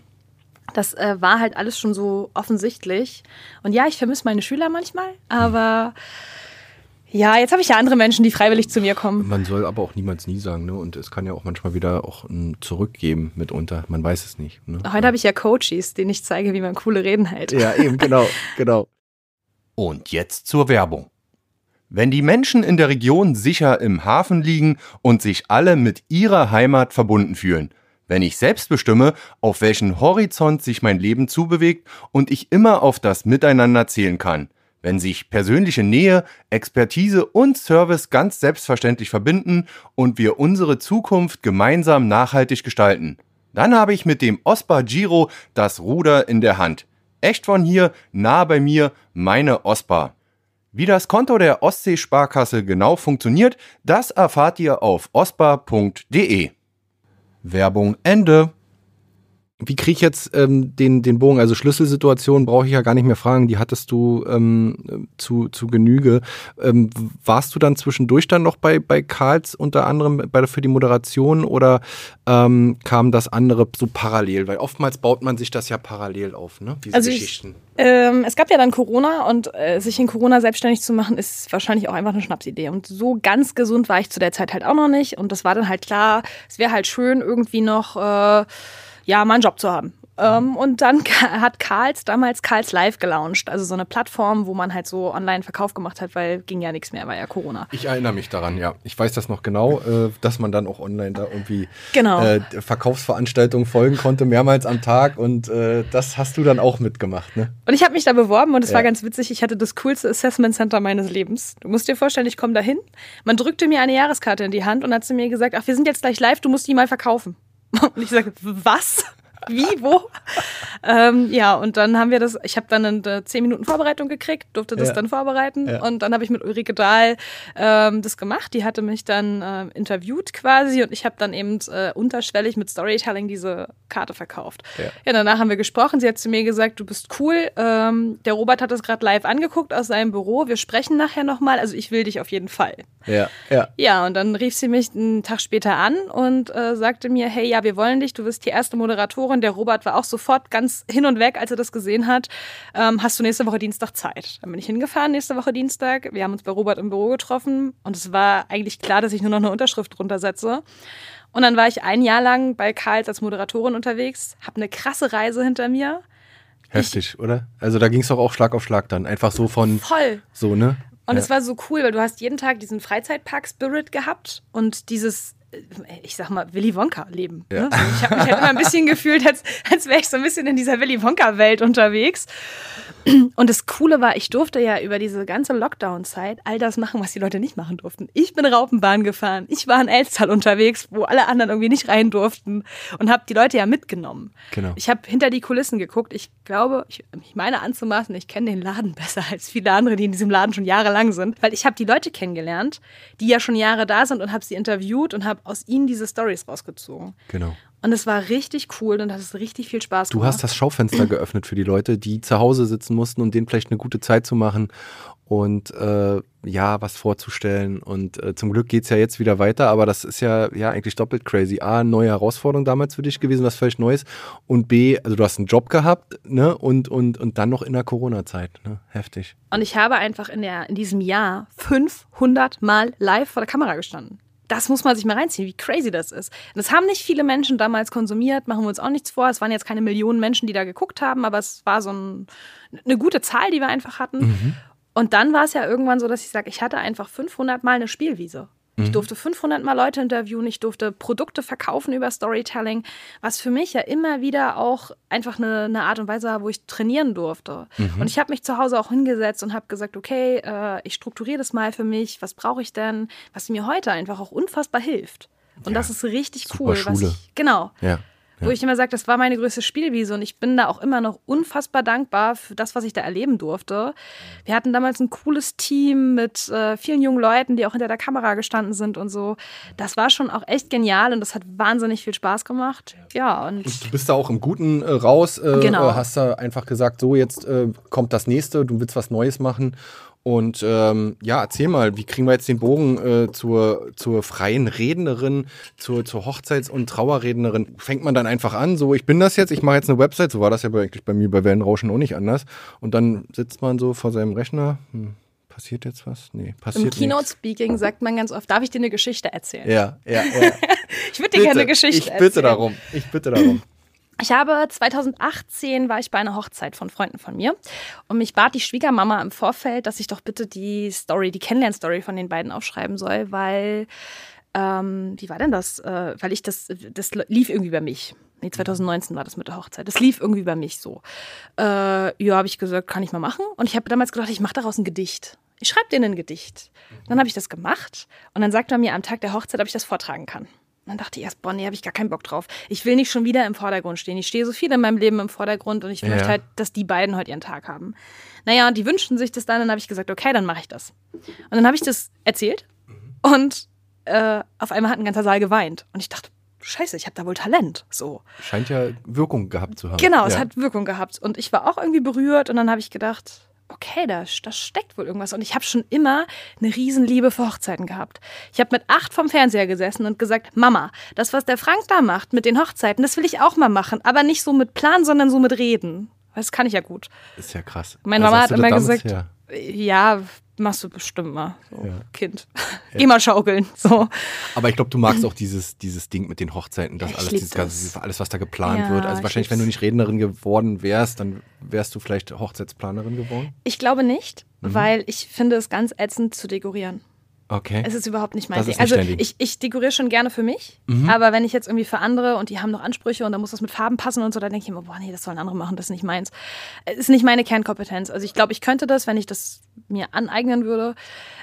das äh, war halt alles schon so offensichtlich. Und ja, ich vermisse meine Schüler manchmal, aber mhm ja, jetzt habe ich ja andere Menschen, die freiwillig zu mir kommen. Man soll aber auch niemals nie sagen, ne? Und es kann ja auch manchmal wieder auch ein Zurückgeben mitunter. Man weiß es nicht. Ne? Heute ja. habe ich ja Coaches, denen ich zeige, wie man coole Reden hält. Ja, eben, genau, genau. Und jetzt zur Werbung. Wenn die Menschen in der Region sicher im Hafen liegen und sich alle mit ihrer Heimat verbunden fühlen, Wenn ich selbst bestimme, auf welchen Horizont sich mein Leben zubewegt und ich immer auf das Miteinander zählen kann. Wenn sich persönliche Nähe, Expertise und Service ganz selbstverständlich verbinden und wir unsere Zukunft gemeinsam nachhaltig gestalten. Dann habe ich mit dem Ospa Giro das Ruder in der Hand. Echt von hier, nah bei mir, meine Ospa. Wie das Konto der Ostseesparkasse genau funktioniert, das erfahrt ihr auf ospa.de. Werbung Ende. Wie kriege ich jetzt ähm, den, den Bogen? Also Schlüsselsituationen brauche ich ja gar nicht mehr fragen, die hattest du ähm, zu, zu Genüge. Ähm, warst du dann zwischendurch dann noch bei, bei Karls unter anderem bei, für die Moderation oder ähm, kam das andere so parallel? Weil oftmals baut man sich das ja parallel auf, ne? Diese also Geschichten. Ich, ähm, es gab ja dann Corona und äh, sich in Corona selbstständig zu machen, ist wahrscheinlich auch einfach eine Schnapsidee. Und so ganz gesund war ich zu der Zeit halt auch noch nicht. Und das war dann halt klar, es wäre halt schön, irgendwie noch... Äh, ja, mal einen Job zu haben. Ähm, und dann hat Karls damals Karls Live gelauncht, also so eine Plattform, wo man halt so online Verkauf gemacht hat, weil ging ja nichts mehr, war ja Corona. Ich erinnere mich daran, ja. Ich weiß das noch genau, äh, dass man dann auch online da irgendwie genau. äh, Verkaufsveranstaltungen folgen konnte, mehrmals am Tag und äh, das hast du dann auch mitgemacht, ne? Und ich habe mich da beworben und es ja. war ganz witzig, ich hatte das coolste Assessment Center meines Lebens. Du musst dir vorstellen, ich komme da hin, man drückte mir eine Jahreskarte in die Hand und hat zu mir gesagt, ach, wir sind jetzt gleich live, du musst die mal verkaufen. Und ich sage, was? Wie, wo? ähm, ja, und dann haben wir das, ich habe dann eine 10 Minuten Vorbereitung gekriegt, durfte das ja. dann vorbereiten ja. und dann habe ich mit Ulrike Dahl ähm, das gemacht. Die hatte mich dann äh, interviewt quasi und ich habe dann eben äh, unterschwellig mit Storytelling diese Karte verkauft. Ja. ja. danach haben wir gesprochen. Sie hat zu mir gesagt, du bist cool. Ähm, der Robert hat das gerade live angeguckt aus seinem Büro. Wir sprechen nachher nochmal. Also ich will dich auf jeden Fall. Ja, ja. Ja, und dann rief sie mich einen Tag später an und äh, sagte mir, hey, ja, wir wollen dich. Du bist die erste Moderatorin. Der Robert war auch sofort ganz hin und weg, als er das gesehen hat. Ähm, hast du nächste Woche Dienstag Zeit? Dann bin ich hingefahren nächste Woche Dienstag. Wir haben uns bei Robert im Büro getroffen und es war eigentlich klar, dass ich nur noch eine Unterschrift drunter setze. Und dann war ich ein Jahr lang bei Karls als Moderatorin unterwegs, habe eine krasse Reise hinter mir. Heftig, ich, oder? Also da ging es doch auch Schlag auf Schlag dann. Einfach so von. Voll. So, ne? Und ja. es war so cool, weil du hast jeden Tag diesen Freizeitpark-Spirit gehabt und dieses ich sag mal, Willy Wonka-Leben. Ja. Ne? Also ich habe mich halt immer ein bisschen gefühlt, als, als wäre ich so ein bisschen in dieser Willy Wonka-Welt unterwegs. Und das Coole war, ich durfte ja über diese ganze Lockdown-Zeit all das machen, was die Leute nicht machen durften. Ich bin Raupenbahn gefahren, ich war in Elstal unterwegs, wo alle anderen irgendwie nicht rein durften und habe die Leute ja mitgenommen. Genau. Ich habe hinter die Kulissen geguckt. Ich glaube, ich, ich meine anzumaßen, ich kenne den Laden besser als viele andere, die in diesem Laden schon jahrelang sind, weil ich habe die Leute kennengelernt, die ja schon Jahre da sind und habe sie interviewt und habe aus ihnen diese Stories rausgezogen. Genau. Und es war richtig cool und hat es richtig viel Spaß gemacht. Du hast das Schaufenster geöffnet für die Leute, die zu Hause sitzen mussten, um denen vielleicht eine gute Zeit zu machen und äh, ja, was vorzustellen. Und äh, zum Glück geht es ja jetzt wieder weiter, aber das ist ja, ja eigentlich doppelt crazy. A, neue Herausforderung damals für dich gewesen, was völlig Neues. Und B, also du hast einen Job gehabt, ne? Und, und, und dann noch in der Corona-Zeit. Ne? Heftig. Und ich habe einfach in, der, in diesem Jahr 500 Mal live vor der Kamera gestanden das muss man sich mal reinziehen, wie crazy das ist. Das haben nicht viele Menschen damals konsumiert, machen wir uns auch nichts vor. Es waren jetzt keine Millionen Menschen, die da geguckt haben, aber es war so ein, eine gute Zahl, die wir einfach hatten. Mhm. Und dann war es ja irgendwann so, dass ich sage, ich hatte einfach 500 Mal eine Spielwiese. Ich mhm. durfte 500 Mal Leute interviewen, ich durfte Produkte verkaufen über Storytelling, was für mich ja immer wieder auch einfach eine, eine Art und Weise war, wo ich trainieren durfte. Mhm. Und ich habe mich zu Hause auch hingesetzt und habe gesagt, okay, äh, ich strukturiere das mal für mich, was brauche ich denn, was mir heute einfach auch unfassbar hilft. Und ja, das ist richtig cool. Schule. Was ich, genau. Ja. Wo ich immer sage, das war meine größte Spielwiese und ich bin da auch immer noch unfassbar dankbar für das, was ich da erleben durfte. Wir hatten damals ein cooles Team mit äh, vielen jungen Leuten, die auch hinter der Kamera gestanden sind und so. Das war schon auch echt genial und das hat wahnsinnig viel Spaß gemacht. Ja, und, du bist da auch im Guten äh, raus, äh, genau. hast da einfach gesagt, so jetzt äh, kommt das nächste, du willst was Neues machen und ähm, ja, erzähl mal, wie kriegen wir jetzt den Bogen äh, zur, zur freien Rednerin, zur, zur Hochzeits- und Trauerrednerin? Fängt man dann einfach an, so ich bin das jetzt, ich mache jetzt eine Website, so war das ja eigentlich bei mir bei Wellenrauschen auch nicht anders. Und dann sitzt man so vor seinem Rechner. Hm, passiert jetzt was? Nee, passiert Im Keynote-Speaking sagt man ganz oft, darf ich dir eine Geschichte erzählen? Ja, ja, ja. ich würde dir gerne eine Geschichte erzählen. Ich bitte erzählen. darum, ich bitte darum. Ich habe 2018 war ich bei einer Hochzeit von Freunden von mir und mich bat die Schwiegermama im Vorfeld, dass ich doch bitte die Story, die Kennenlernstory von den beiden aufschreiben soll, weil ähm, wie war denn das? Äh, weil ich das, das lief irgendwie bei mich. Nee, 2019 war das mit der Hochzeit. Das lief irgendwie bei mich so. Äh, ja, habe ich gesagt, kann ich mal machen. Und ich habe damals gedacht, ich mache daraus ein Gedicht. Ich schreibe denen ein Gedicht. Dann habe ich das gemacht und dann sagt er mir am Tag der Hochzeit, ob ich das vortragen kann. Und dann dachte ich erst, boah, nee, habe ich gar keinen Bock drauf. Ich will nicht schon wieder im Vordergrund stehen. Ich stehe so viel in meinem Leben im Vordergrund und ich ja. möchte halt, dass die beiden heute ihren Tag haben. Naja, und die wünschten sich das dann. Dann habe ich gesagt, okay, dann mache ich das. Und dann habe ich das erzählt und äh, auf einmal hat ein ganzer Saal geweint. Und ich dachte, Scheiße, ich habe da wohl Talent. So. Scheint ja Wirkung gehabt zu haben. Genau, ja. es hat Wirkung gehabt. Und ich war auch irgendwie berührt und dann habe ich gedacht, okay, da, da steckt wohl irgendwas. Und ich habe schon immer eine Riesenliebe für Hochzeiten gehabt. Ich habe mit acht vom Fernseher gesessen und gesagt, Mama, das, was der Frank da macht mit den Hochzeiten, das will ich auch mal machen. Aber nicht so mit Plan, sondern so mit Reden. Das kann ich ja gut. Ist ja krass. Meine Mama hat immer gesagt, ja. ja, machst du bestimmt mal. So, ja. Kind. Ja. Geh mal schaukeln. So. Aber ich glaube, du magst auch dieses, dieses Ding mit den Hochzeiten, das ja, alles, dieses ganze, alles, was da geplant wird. Also wahrscheinlich, wenn du nicht Rednerin geworden wärst, dann wärst du vielleicht Hochzeitsplanerin geworden? Ich glaube nicht, mhm. weil ich finde es ganz ätzend zu dekorieren. Okay. Es ist überhaupt nicht mein Ding. Also ich, ich dekoriere schon gerne für mich, mhm. aber wenn ich jetzt irgendwie für andere und die haben noch Ansprüche und da muss das mit Farben passen und so, dann denke ich immer, boah, nee, das sollen andere machen, das ist nicht meins. Es ist nicht meine Kernkompetenz. Also ich glaube, ich könnte das, wenn ich das mir aneignen würde.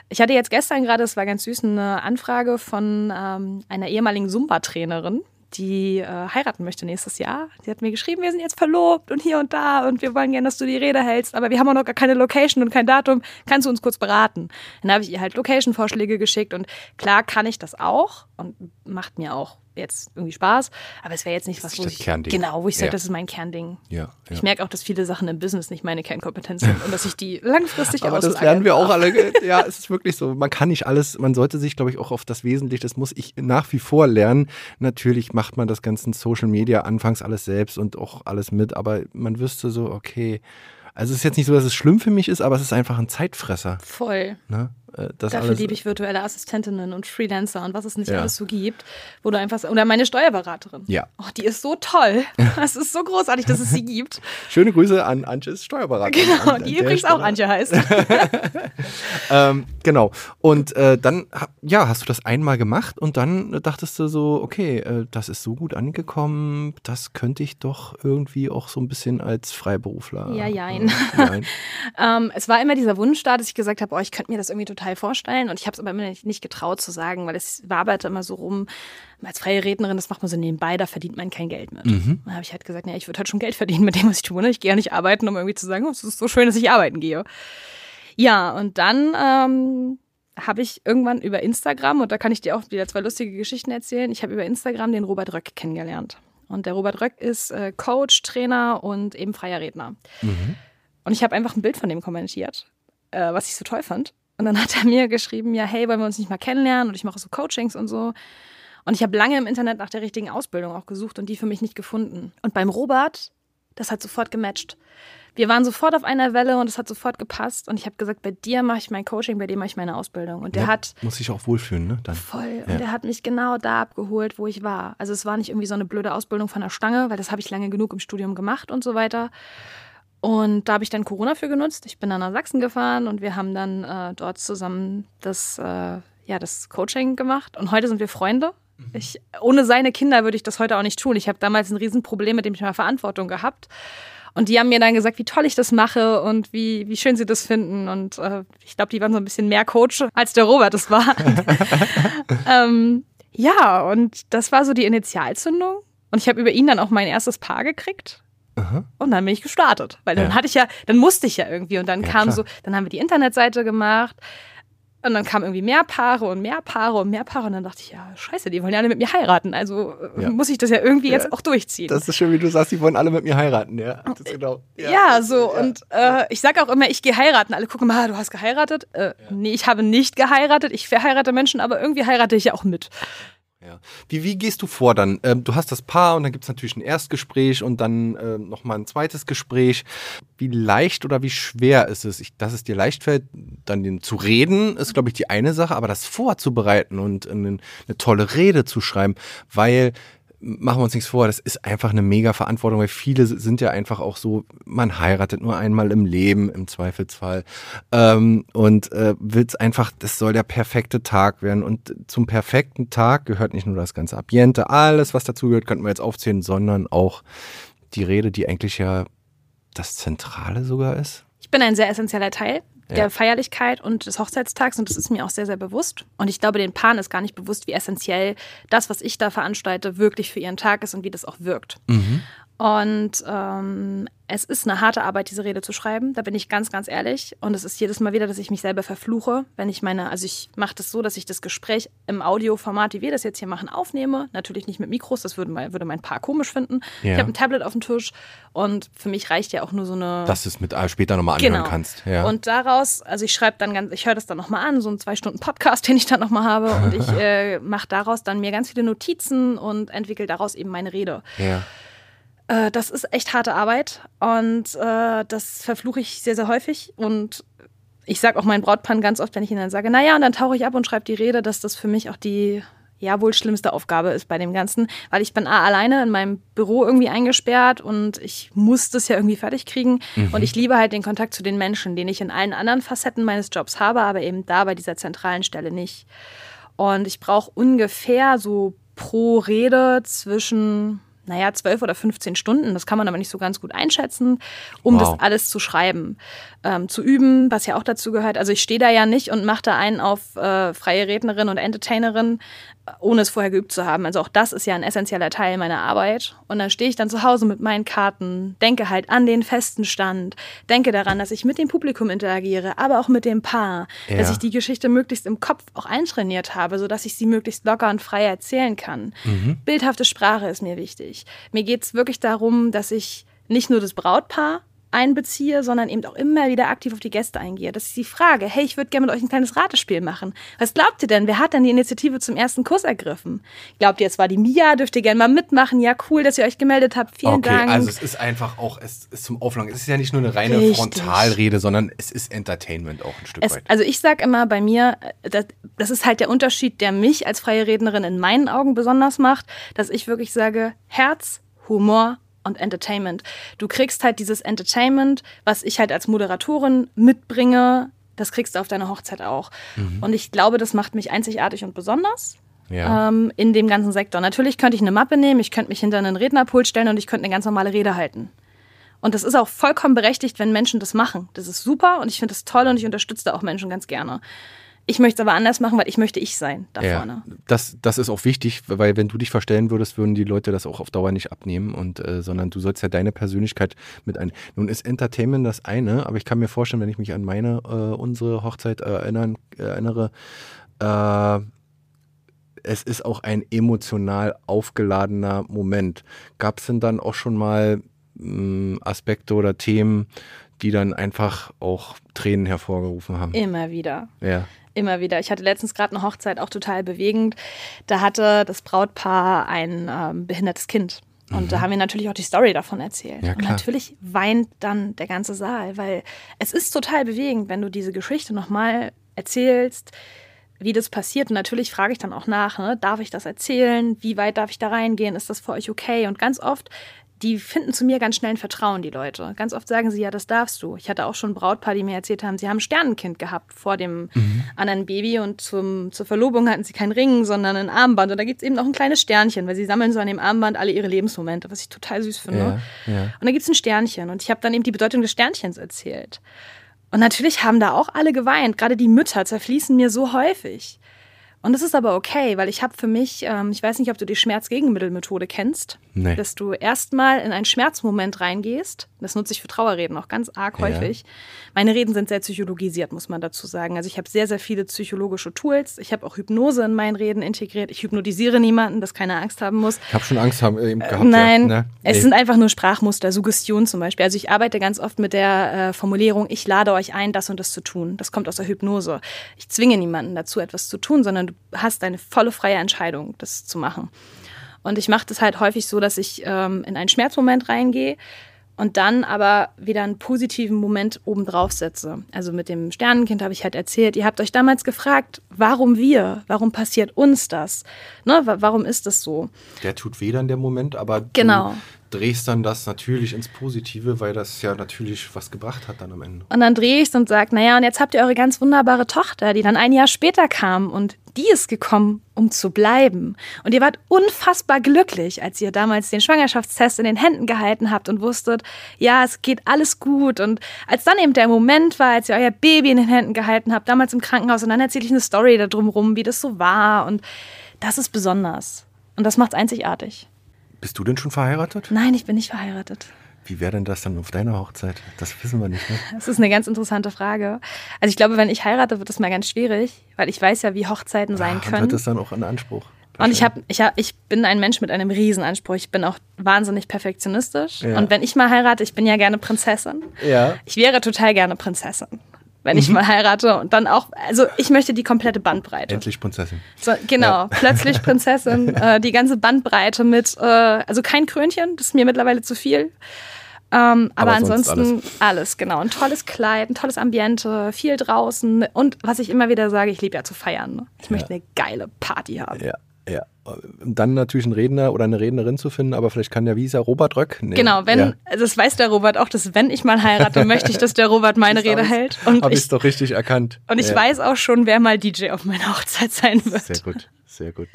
Ich hatte jetzt gestern gerade, es war ganz süß, eine Anfrage von ähm, einer ehemaligen Zumba-Trainerin, die äh, heiraten möchte nächstes Jahr. Sie hat mir geschrieben, wir sind jetzt verlobt und hier und da und wir wollen gerne, dass du die Rede hältst, aber wir haben auch noch gar keine Location und kein Datum. Kannst du uns kurz beraten? Dann habe ich ihr halt Location-Vorschläge geschickt und klar kann ich das auch und macht mir auch jetzt irgendwie Spaß, aber es wäre jetzt nicht was, wo ich, Kernding. genau, wo ich sage, ja. das ist mein Kernding. Ja, ja. Ich merke auch, dass viele Sachen im Business nicht meine Kernkompetenz sind und dass ich die langfristig Aber das lernen wir auch alle. Ja, es ist wirklich so. Man kann nicht alles, man sollte sich, glaube ich, auch auf das Wesentliche, das muss ich nach wie vor lernen. Natürlich macht man das ganze Social Media anfangs alles selbst und auch alles mit, aber man wüsste so, okay, also es ist jetzt nicht so, dass es schlimm für mich ist, aber es ist einfach ein Zeitfresser. Voll. Ne? Äh, Dafür liebe ich virtuelle Assistentinnen und Freelancer und was es nicht ja. alles so gibt, wo du einfach oder meine Steuerberaterin. Ja. Oh, die ist so toll. Das ist so großartig, dass es sie gibt. Schöne Grüße an Antjes Steuerberaterin. Genau, an, die an übrigens auch Antje heißt. ähm, genau. Und äh, dann ja, hast du das einmal gemacht und dann dachtest du so, okay, äh, das ist so gut angekommen, das könnte ich doch irgendwie auch so ein bisschen als Freiberufler. Ja, jein. Äh, ähm, es war immer dieser Wunsch da, dass ich gesagt habe, oh, ich könnte mir das irgendwie total total vorstellen. Und ich habe es aber immer nicht, nicht, getraut zu sagen, weil es waberte immer so rum. Als freie Rednerin, das macht man so nebenbei, da verdient man kein Geld mit. Mhm. Dann habe ich halt gesagt, ja, ich würde halt schon Geld verdienen mit dem, was ich tue. Ne? Ich gehe ja nicht arbeiten, um irgendwie zu sagen, oh, es ist so schön, dass ich arbeiten gehe. Ja, und dann ähm, habe ich irgendwann über Instagram, und da kann ich dir auch wieder zwei lustige Geschichten erzählen, ich habe über Instagram den Robert Röck kennengelernt. Und der Robert Röck ist äh, Coach, Trainer und eben freier Redner. Mhm. Und ich habe einfach ein Bild von dem kommentiert, äh, was ich so toll fand. Und dann hat er mir geschrieben, ja, hey, wollen wir uns nicht mal kennenlernen? Und ich mache so Coachings und so. Und ich habe lange im Internet nach der richtigen Ausbildung auch gesucht und die für mich nicht gefunden. Und beim Robert, das hat sofort gematcht. Wir waren sofort auf einer Welle und es hat sofort gepasst. Und ich habe gesagt, bei dir mache ich mein Coaching, bei dir mache ich meine Ausbildung. Und der ja, hat. Muss ich auch wohlfühlen, ne? Dann. Voll. Ja. Und der hat mich genau da abgeholt, wo ich war. Also es war nicht irgendwie so eine blöde Ausbildung von der Stange, weil das habe ich lange genug im Studium gemacht und so weiter. Und da habe ich dann Corona für genutzt. Ich bin dann nach Sachsen gefahren und wir haben dann äh, dort zusammen das, äh, ja, das Coaching gemacht. Und heute sind wir Freunde. Mhm. Ich, ohne seine Kinder würde ich das heute auch nicht tun. Ich habe damals ein Riesenproblem mit dem Thema Verantwortung gehabt. Und die haben mir dann gesagt, wie toll ich das mache und wie, wie schön sie das finden. Und äh, ich glaube, die waren so ein bisschen mehr Coach, als der Robert es war. ähm, ja, und das war so die Initialzündung. Und ich habe über ihn dann auch mein erstes Paar gekriegt. Aha. Und dann bin ich gestartet, weil dann ja. hatte ich ja, dann musste ich ja irgendwie und dann ja, kam klar. so, dann haben wir die Internetseite gemacht und dann kamen irgendwie mehr Paare und mehr Paare und mehr Paare und dann dachte ich, ja, scheiße, die wollen ja alle mit mir heiraten, also äh, ja. muss ich das ja irgendwie jetzt auch durchziehen. Das ist schön, wie du sagst, die wollen alle mit mir heiraten, ja. Das genau. Ja, so und äh, ich sage auch immer, ich gehe heiraten. Alle gucken mal, du hast geheiratet. Äh, nee, ich habe nicht geheiratet. Ich verheirate Menschen, aber irgendwie heirate ich ja auch mit. Ja. Wie, wie gehst du vor dann? Ähm, du hast das Paar und dann gibt es natürlich ein Erstgespräch und dann äh, nochmal ein zweites Gespräch. Wie leicht oder wie schwer ist es? Ich, dass es dir leicht fällt, dann zu reden, ist, glaube ich, die eine Sache, aber das vorzubereiten und eine, eine tolle Rede zu schreiben, weil machen wir uns nichts vor, das ist einfach eine mega Verantwortung, weil viele sind ja einfach auch so, man heiratet nur einmal im Leben im Zweifelsfall. Ähm, und äh, will es einfach, das soll der perfekte Tag werden. Und zum perfekten Tag gehört nicht nur das ganze Ambiente, alles was dazu gehört, könnten wir jetzt aufzählen, sondern auch die Rede, die eigentlich ja das Zentrale sogar ist. Ich bin ein sehr essentieller Teil ja. der Feierlichkeit und des Hochzeitstags und das ist mir auch sehr, sehr bewusst. Und ich glaube, den Paaren ist gar nicht bewusst, wie essentiell das, was ich da veranstalte, wirklich für ihren Tag ist und wie das auch wirkt. Mhm. Und ähm, es ist eine harte Arbeit, diese Rede zu schreiben. Da bin ich ganz, ganz ehrlich. Und es ist jedes Mal wieder, dass ich mich selber verfluche, wenn ich meine, also ich mache das so, dass ich das Gespräch im Audioformat, wie wir das jetzt hier machen, aufnehme. Natürlich nicht mit Mikros, das würde, mal, würde mein Paar komisch finden. Ja. Ich habe ein Tablet auf dem Tisch und für mich reicht ja auch nur so eine. Dass du es mit später nochmal anhören genau. kannst. Ja. Und daraus, also ich schreibe dann ganz, ich höre das dann nochmal an, so einen zwei Stunden Podcast, den ich dann nochmal habe. Und ich äh, mache daraus dann mir ganz viele Notizen und entwickle daraus eben meine Rede. Ja. Äh, das ist echt harte Arbeit und äh, das verfluche ich sehr, sehr häufig. Und ich sage auch meinen Brautpaaren ganz oft, wenn ich ihnen dann sage, naja, und dann tauche ich ab und schreibe die Rede, dass das für mich auch die ja wohl schlimmste Aufgabe ist bei dem Ganzen, weil ich bin A, alleine in meinem Büro irgendwie eingesperrt und ich muss das ja irgendwie fertig kriegen. Mhm. Und ich liebe halt den Kontakt zu den Menschen, den ich in allen anderen Facetten meines Jobs habe, aber eben da bei dieser zentralen Stelle nicht. Und ich brauche ungefähr so pro Rede zwischen naja, zwölf oder 15 Stunden, das kann man aber nicht so ganz gut einschätzen, um wow. das alles zu schreiben, ähm, zu üben, was ja auch dazu gehört. Also ich stehe da ja nicht und mache da einen auf äh, freie Rednerin und Entertainerin, ohne es vorher geübt zu haben. Also auch das ist ja ein essentieller Teil meiner Arbeit. Und dann stehe ich dann zu Hause mit meinen Karten, denke halt an den festen Stand, denke daran, dass ich mit dem Publikum interagiere, aber auch mit dem Paar, ja. dass ich die Geschichte möglichst im Kopf auch eintrainiert habe, sodass ich sie möglichst locker und frei erzählen kann. Mhm. Bildhafte Sprache ist mir wichtig. Mir geht es wirklich darum, dass ich nicht nur das Brautpaar einbeziehe, sondern eben auch immer wieder aktiv auf die Gäste eingehe. Das ist die Frage, hey, ich würde gerne mit euch ein kleines Ratespiel machen. Was glaubt ihr denn? Wer hat denn die Initiative zum ersten Kurs ergriffen? Glaubt ihr, es war die Mia? Dürft ihr gerne mal mitmachen? Ja, cool, dass ihr euch gemeldet habt. Vielen okay, Dank. Also es ist einfach auch, es ist zum Auflangen. Es ist ja nicht nur eine reine Richtig. Frontalrede, sondern es ist Entertainment auch ein Stück es, weit. Also ich sage immer bei mir, das, das ist halt der Unterschied, der mich als freie Rednerin in meinen Augen besonders macht, dass ich wirklich sage, Herz, Humor und Entertainment. Du kriegst halt dieses Entertainment, was ich halt als Moderatorin mitbringe, das kriegst du auf deiner Hochzeit auch. Mhm. Und ich glaube, das macht mich einzigartig und besonders. Ja. Ähm, in dem ganzen Sektor. Natürlich könnte ich eine Mappe nehmen, ich könnte mich hinter einen Rednerpult stellen und ich könnte eine ganz normale Rede halten. Und das ist auch vollkommen berechtigt, wenn Menschen das machen. Das ist super und ich finde das toll und ich unterstütze da auch Menschen ganz gerne. Ich möchte es aber anders machen, weil ich möchte ich sein da ja, vorne. Das, das ist auch wichtig, weil wenn du dich verstellen würdest, würden die Leute das auch auf Dauer nicht abnehmen und äh, sondern du sollst ja deine Persönlichkeit mit ein. Nun ist Entertainment das eine, aber ich kann mir vorstellen, wenn ich mich an meine äh, unsere Hochzeit äh, erinnern, erinnere, äh, es ist auch ein emotional aufgeladener Moment. Gab es denn dann auch schon mal mh, Aspekte oder Themen, die dann einfach auch Tränen hervorgerufen haben? Immer wieder. Ja immer wieder. Ich hatte letztens gerade eine Hochzeit, auch total bewegend. Da hatte das Brautpaar ein ähm, behindertes Kind. Und mhm. da haben wir natürlich auch die Story davon erzählt. Ja, und natürlich weint dann der ganze Saal, weil es ist total bewegend, wenn du diese Geschichte nochmal erzählst, wie das passiert. Und natürlich frage ich dann auch nach, ne? darf ich das erzählen? Wie weit darf ich da reingehen? Ist das für euch okay? Und ganz oft die finden zu mir ganz schnell ein Vertrauen, die Leute. Ganz oft sagen sie, ja, das darfst du. Ich hatte auch schon ein Brautpaar, die mir erzählt haben, sie haben ein Sternenkind gehabt vor dem mhm. anderen Baby und zum, zur Verlobung hatten sie keinen Ring, sondern ein Armband. Und da gibt es eben noch ein kleines Sternchen, weil sie sammeln so an dem Armband alle ihre Lebensmomente, was ich total süß finde. Ja, ja. Und da gibt es ein Sternchen. Und ich habe dann eben die Bedeutung des Sternchens erzählt. Und natürlich haben da auch alle geweint. Gerade die Mütter zerfließen mir so häufig. Und das ist aber okay, weil ich habe für mich, ähm, ich weiß nicht, ob du die Schmerzgegenmittelmethode kennst, nee. dass du erstmal in einen Schmerzmoment reingehst. Das nutze ich für Trauerreden auch ganz arg ja. häufig. Meine Reden sind sehr psychologisiert, muss man dazu sagen. Also ich habe sehr, sehr viele psychologische Tools. Ich habe auch Hypnose in meinen Reden integriert. Ich hypnotisiere niemanden, dass keiner Angst haben muss. Ich habe schon Angst haben, äh, gehabt. nein, ja. ne? es sind einfach nur Sprachmuster, Suggestion zum Beispiel. Also ich arbeite ganz oft mit der äh, Formulierung, ich lade euch ein, das und das zu tun. Das kommt aus der Hypnose. Ich zwinge niemanden dazu, etwas zu tun, sondern du hast eine volle freie Entscheidung, das zu machen. Und ich mache das halt häufig so, dass ich ähm, in einen Schmerzmoment reingehe und dann aber wieder einen positiven Moment obendrauf setze. Also mit dem Sternenkind habe ich halt erzählt, ihr habt euch damals gefragt, warum wir, warum passiert uns das? Ne, warum ist das so? Der tut weh dann der Moment, aber genau drehst dann das natürlich ins Positive, weil das ja natürlich was gebracht hat dann am Ende. Und dann drehe ich es und sage, naja, und jetzt habt ihr eure ganz wunderbare Tochter, die dann ein Jahr später kam und die ist gekommen, um zu bleiben. Und ihr wart unfassbar glücklich, als ihr damals den Schwangerschaftstest in den Händen gehalten habt und wusstet, ja, es geht alles gut. Und als dann eben der Moment war, als ihr euer Baby in den Händen gehalten habt, damals im Krankenhaus, und dann erzähle ich eine Story darum rum, wie das so war. Und das ist besonders. Und das macht es einzigartig. Bist du denn schon verheiratet? Nein, ich bin nicht verheiratet. Wie wäre denn das dann auf deiner Hochzeit? Das wissen wir nicht. Ne? Das ist eine ganz interessante Frage. Also ich glaube, wenn ich heirate, wird das mal ganz schwierig, weil ich weiß ja, wie Hochzeiten sein Ach, können. Und hat das dann auch einen Anspruch? Und ich, hab, ich, hab, ich bin ein Mensch mit einem Riesenanspruch. Ich bin auch wahnsinnig perfektionistisch. Ja. Und wenn ich mal heirate, ich bin ja gerne Prinzessin. Ja. Ich wäre total gerne Prinzessin wenn ich mhm. mal heirate und dann auch, also ich möchte die komplette Bandbreite. Endlich Prinzessin. So, genau, ja. plötzlich Prinzessin, äh, die ganze Bandbreite mit, äh, also kein Krönchen, das ist mir mittlerweile zu viel. Ähm, aber, aber ansonsten alles. alles. genau. Ein tolles Kleid, ein tolles Ambiente, viel draußen und was ich immer wieder sage, ich liebe ja zu feiern. Ne? Ich ja. möchte eine geile Party haben. Ja. Ja, dann natürlich einen Redner oder eine Rednerin zu finden, aber vielleicht kann der Visa Robert Röck. Nee. Genau, wenn, ja. also das weiß der Robert auch, dass wenn ich mal heirate, möchte ich, dass der Robert meine Rede hält. Und Habe ich es doch richtig erkannt. Und ich ja. weiß auch schon, wer mal DJ auf meiner Hochzeit sein wird. Sehr gut. Sehr gut.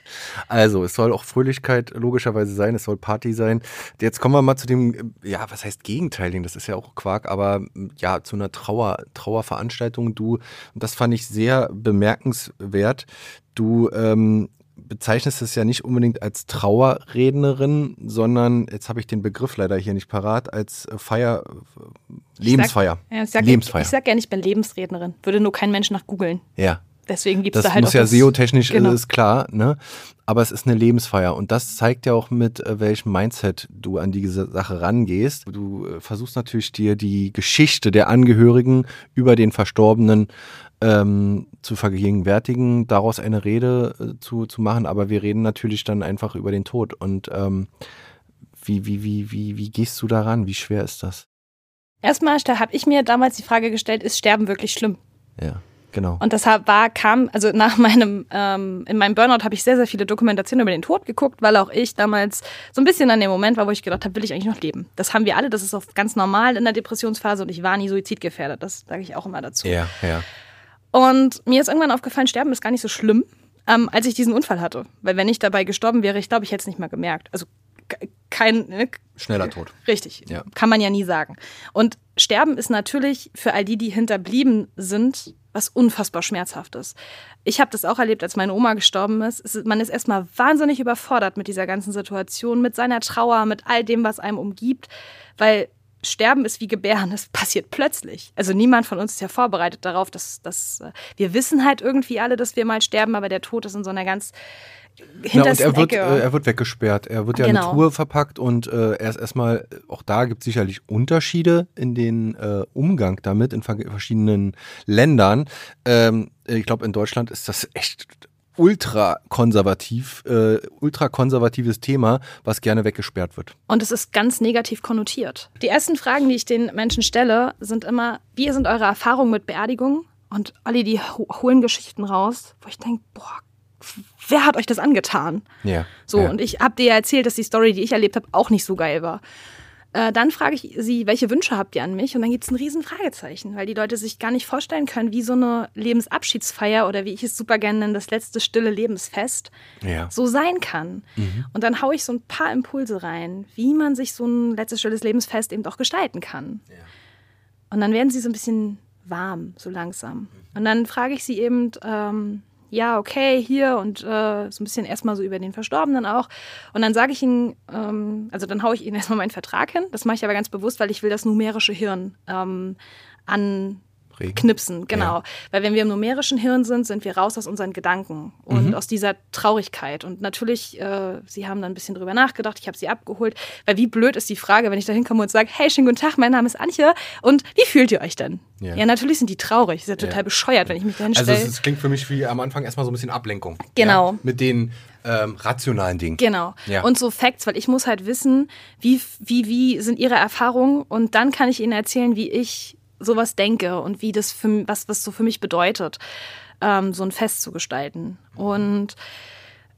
Also, es soll auch Fröhlichkeit logischerweise sein, es soll Party sein. Jetzt kommen wir mal zu dem, ja, was heißt Gegenteiligen? Das ist ja auch Quark, aber ja, zu einer Trauer, Trauerveranstaltung. Du, und das fand ich sehr bemerkenswert. Du ähm, bezeichnest es ja nicht unbedingt als Trauerrednerin, sondern, jetzt habe ich den Begriff leider hier nicht parat, als äh, Feier, Lebensfeier. Ich sag, ja, ich sag, Lebensfeier. Ich, sag gerne, ich bin Lebensrednerin. Würde nur kein Mensch nach googeln. Ja. Deswegen gibt es da halt muss ja SEO-technisch genau. ist klar, ne? Aber es ist eine Lebensfeier und das zeigt ja auch mit äh, welchem Mindset du an diese Sache rangehst. Du äh, versuchst natürlich dir die Geschichte der Angehörigen über den Verstorbenen ähm, zu vergegenwärtigen, daraus eine Rede äh, zu, zu machen, aber wir reden natürlich dann einfach über den Tod. Und ähm, wie, wie, wie, wie, wie gehst du daran? Wie schwer ist das? Erstmal habe ich mir damals die Frage gestellt, ist Sterben wirklich schlimm? Ja. Genau. Und deshalb war, kam, also nach meinem, ähm, in meinem Burnout habe ich sehr, sehr viele Dokumentationen über den Tod geguckt, weil auch ich damals so ein bisschen an dem Moment war, wo ich gedacht habe, will ich eigentlich noch leben? Das haben wir alle, das ist auch ganz normal in der Depressionsphase und ich war nie suizidgefährdet, das sage ich auch immer dazu. Ja, ja. Und mir ist irgendwann aufgefallen, Sterben ist gar nicht so schlimm, ähm, als ich diesen Unfall hatte. Weil wenn ich dabei gestorben wäre, ich glaube, ich hätte es nicht mehr gemerkt. Also kein. Ne? Schneller Tod. Richtig. Ja. Kann man ja nie sagen. Und Sterben ist natürlich für all die, die hinterblieben sind, was unfassbar Schmerzhaftes. Ich habe das auch erlebt, als meine Oma gestorben ist. ist man ist erstmal wahnsinnig überfordert mit dieser ganzen Situation, mit seiner Trauer, mit all dem, was einem umgibt, weil Sterben ist wie Gebären, es passiert plötzlich. Also niemand von uns ist ja vorbereitet darauf, dass, dass äh, wir wissen halt irgendwie alle, dass wir mal sterben, aber der Tod ist in so einer ganz na, und er wird, äh, er wird weggesperrt. Er wird ja genau. in Truhe verpackt und äh, er ist erstmal, auch da gibt es sicherlich Unterschiede in den äh, Umgang damit in verschiedenen Ländern. Ähm, ich glaube, in Deutschland ist das echt ultra konservativ, äh, ultra konservatives Thema, was gerne weggesperrt wird. Und es ist ganz negativ konnotiert. Die ersten Fragen, die ich den Menschen stelle, sind immer, wie sind eure Erfahrungen mit Beerdigungen? Und alle, die holen Geschichten raus, wo ich denke, boah, wer hat euch das angetan? Ja. So, ja. und ich habe dir ja erzählt, dass die Story, die ich erlebt habe, auch nicht so geil war. Äh, dann frage ich sie, welche Wünsche habt ihr an mich? Und dann gibt es ein riesen Fragezeichen, weil die Leute sich gar nicht vorstellen können, wie so eine Lebensabschiedsfeier oder wie ich es super gerne nenne, das letzte stille Lebensfest ja. so sein kann. Mhm. Und dann haue ich so ein paar Impulse rein, wie man sich so ein letztes stilles Lebensfest eben auch gestalten kann. Ja. Und dann werden sie so ein bisschen warm, so langsam. Mhm. Und dann frage ich sie eben, ähm, ja, okay, hier und äh, so ein bisschen erstmal so über den Verstorbenen auch. Und dann sage ich ihnen, ähm, also dann haue ich ihnen erstmal meinen Vertrag hin. Das mache ich aber ganz bewusst, weil ich will das numerische Hirn ähm, an Regen. Knipsen, genau. Ja. Weil wenn wir im numerischen Hirn sind, sind wir raus aus unseren Gedanken und mhm. aus dieser Traurigkeit. Und natürlich, äh, Sie haben da ein bisschen drüber nachgedacht, ich habe Sie abgeholt. Weil wie blöd ist die Frage, wenn ich da hinkomme und sage, hey, schönen guten Tag, mein Name ist Antje und wie fühlt ihr euch denn? Ja, ja natürlich sind die traurig. Ist ja total bescheuert, wenn ich mich da hinstelle. Also es, klingt für mich wie am Anfang erstmal so ein bisschen Ablenkung. Genau. Mit den ähm, rationalen Ding. Genau. Ja. Und so Facts, weil ich muss halt wissen, wie, wie, wie sind ihre Erfahrungen und dann kann ich ihnen erzählen, wie ich sowas denke und wie das für was, was so für mich bedeutet, ähm, so ein Fest zu gestalten. Und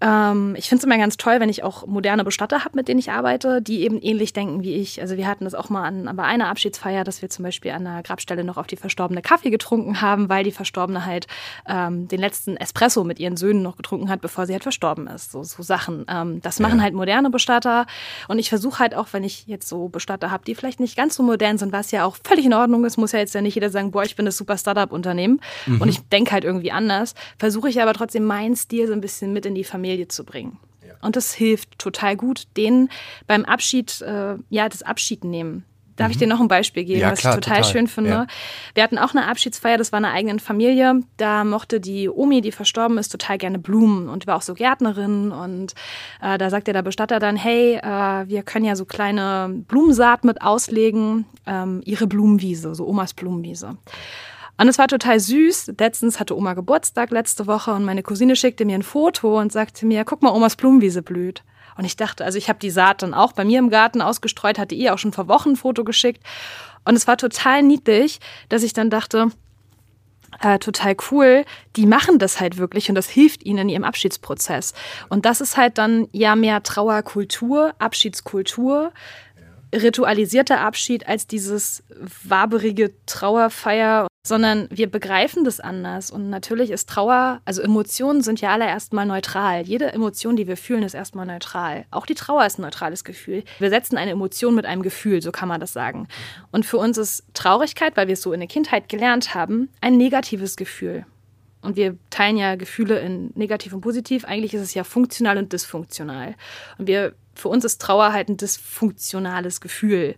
ähm, ich finde es immer ganz toll, wenn ich auch moderne Bestatter habe, mit denen ich arbeite, die eben ähnlich denken wie ich. Also wir hatten das auch mal an, bei einer Abschiedsfeier, dass wir zum Beispiel an der Grabstelle noch auf die Verstorbene Kaffee getrunken haben, weil die Verstorbene halt ähm, den letzten Espresso mit ihren Söhnen noch getrunken hat, bevor sie halt verstorben ist. So, so Sachen. Ähm, das machen ja. halt moderne Bestatter. Und ich versuche halt auch, wenn ich jetzt so Bestatter habe, die vielleicht nicht ganz so modern sind, was ja auch völlig in Ordnung ist, muss ja jetzt ja nicht jeder sagen, boah, ich bin das super Startup-Unternehmen mhm. und ich denke halt irgendwie anders, versuche ich aber trotzdem meinen Stil so ein bisschen mit in die Familie Familie zu bringen. Ja. Und das hilft total gut, denen beim Abschied, äh, ja, das Abschied nehmen. Darf mhm. ich dir noch ein Beispiel geben, ja, was klar, ich total, total, schön finde? Ja. Wir hatten auch eine Abschiedsfeier, das war eine eigene Familie. Da mochte die Omi, die verstorben ist, total gerne Blumen und war auch so Gärtnerin. Und äh, da sagte der Bestatter dann, hey, äh, wir können ja so kleine Blumensaat mit auslegen, ähm, ihre Blumenwiese, so Omas Blumenwiese. Und es war total süß. Letztens hatte Oma Geburtstag letzte Woche und meine Cousine schickte mir ein Foto und sagte mir, guck mal, Omas Blumenwiese blüht. Und ich dachte, also ich habe die Saat dann auch bei mir im Garten ausgestreut, hatte ihr auch schon vor Wochen ein Foto geschickt. Und es war total niedlich, dass ich dann dachte, äh, total cool, die machen das halt wirklich und das hilft ihnen in ihrem Abschiedsprozess. Und das ist halt dann ja mehr Trauerkultur, Abschiedskultur, ritualisierter Abschied als dieses waberige Trauerfeier sondern wir begreifen das anders. Und natürlich ist Trauer, also Emotionen sind ja alle erstmal neutral. Jede Emotion, die wir fühlen, ist erstmal neutral. Auch die Trauer ist ein neutrales Gefühl. Wir setzen eine Emotion mit einem Gefühl, so kann man das sagen. Und für uns ist Traurigkeit, weil wir es so in der Kindheit gelernt haben, ein negatives Gefühl. Und wir teilen ja Gefühle in negativ und positiv. Eigentlich ist es ja funktional und dysfunktional. Und wir, für uns ist Trauer halt ein dysfunktionales Gefühl.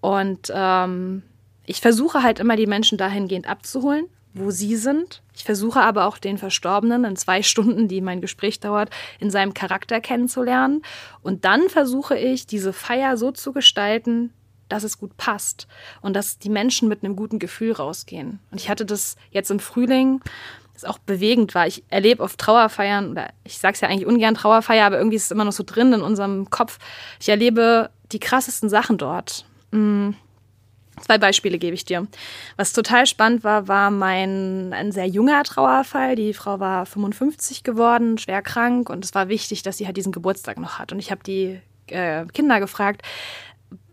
Und ähm, ich versuche halt immer die Menschen dahingehend abzuholen, wo sie sind. Ich versuche aber auch den Verstorbenen in zwei Stunden, die mein Gespräch dauert, in seinem Charakter kennenzulernen. Und dann versuche ich, diese Feier so zu gestalten, dass es gut passt und dass die Menschen mit einem guten Gefühl rausgehen. Und ich hatte das jetzt im Frühling, das auch bewegend war. Ich erlebe auf Trauerfeiern, oder ich sage es ja eigentlich ungern Trauerfeier, aber irgendwie ist es immer noch so drin in unserem Kopf. Ich erlebe die krassesten Sachen dort. Mm. Zwei Beispiele gebe ich dir. Was total spannend war, war mein ein sehr junger Trauerfall. Die Frau war 55 geworden, schwer krank und es war wichtig, dass sie halt diesen Geburtstag noch hat. Und ich habe die äh, Kinder gefragt,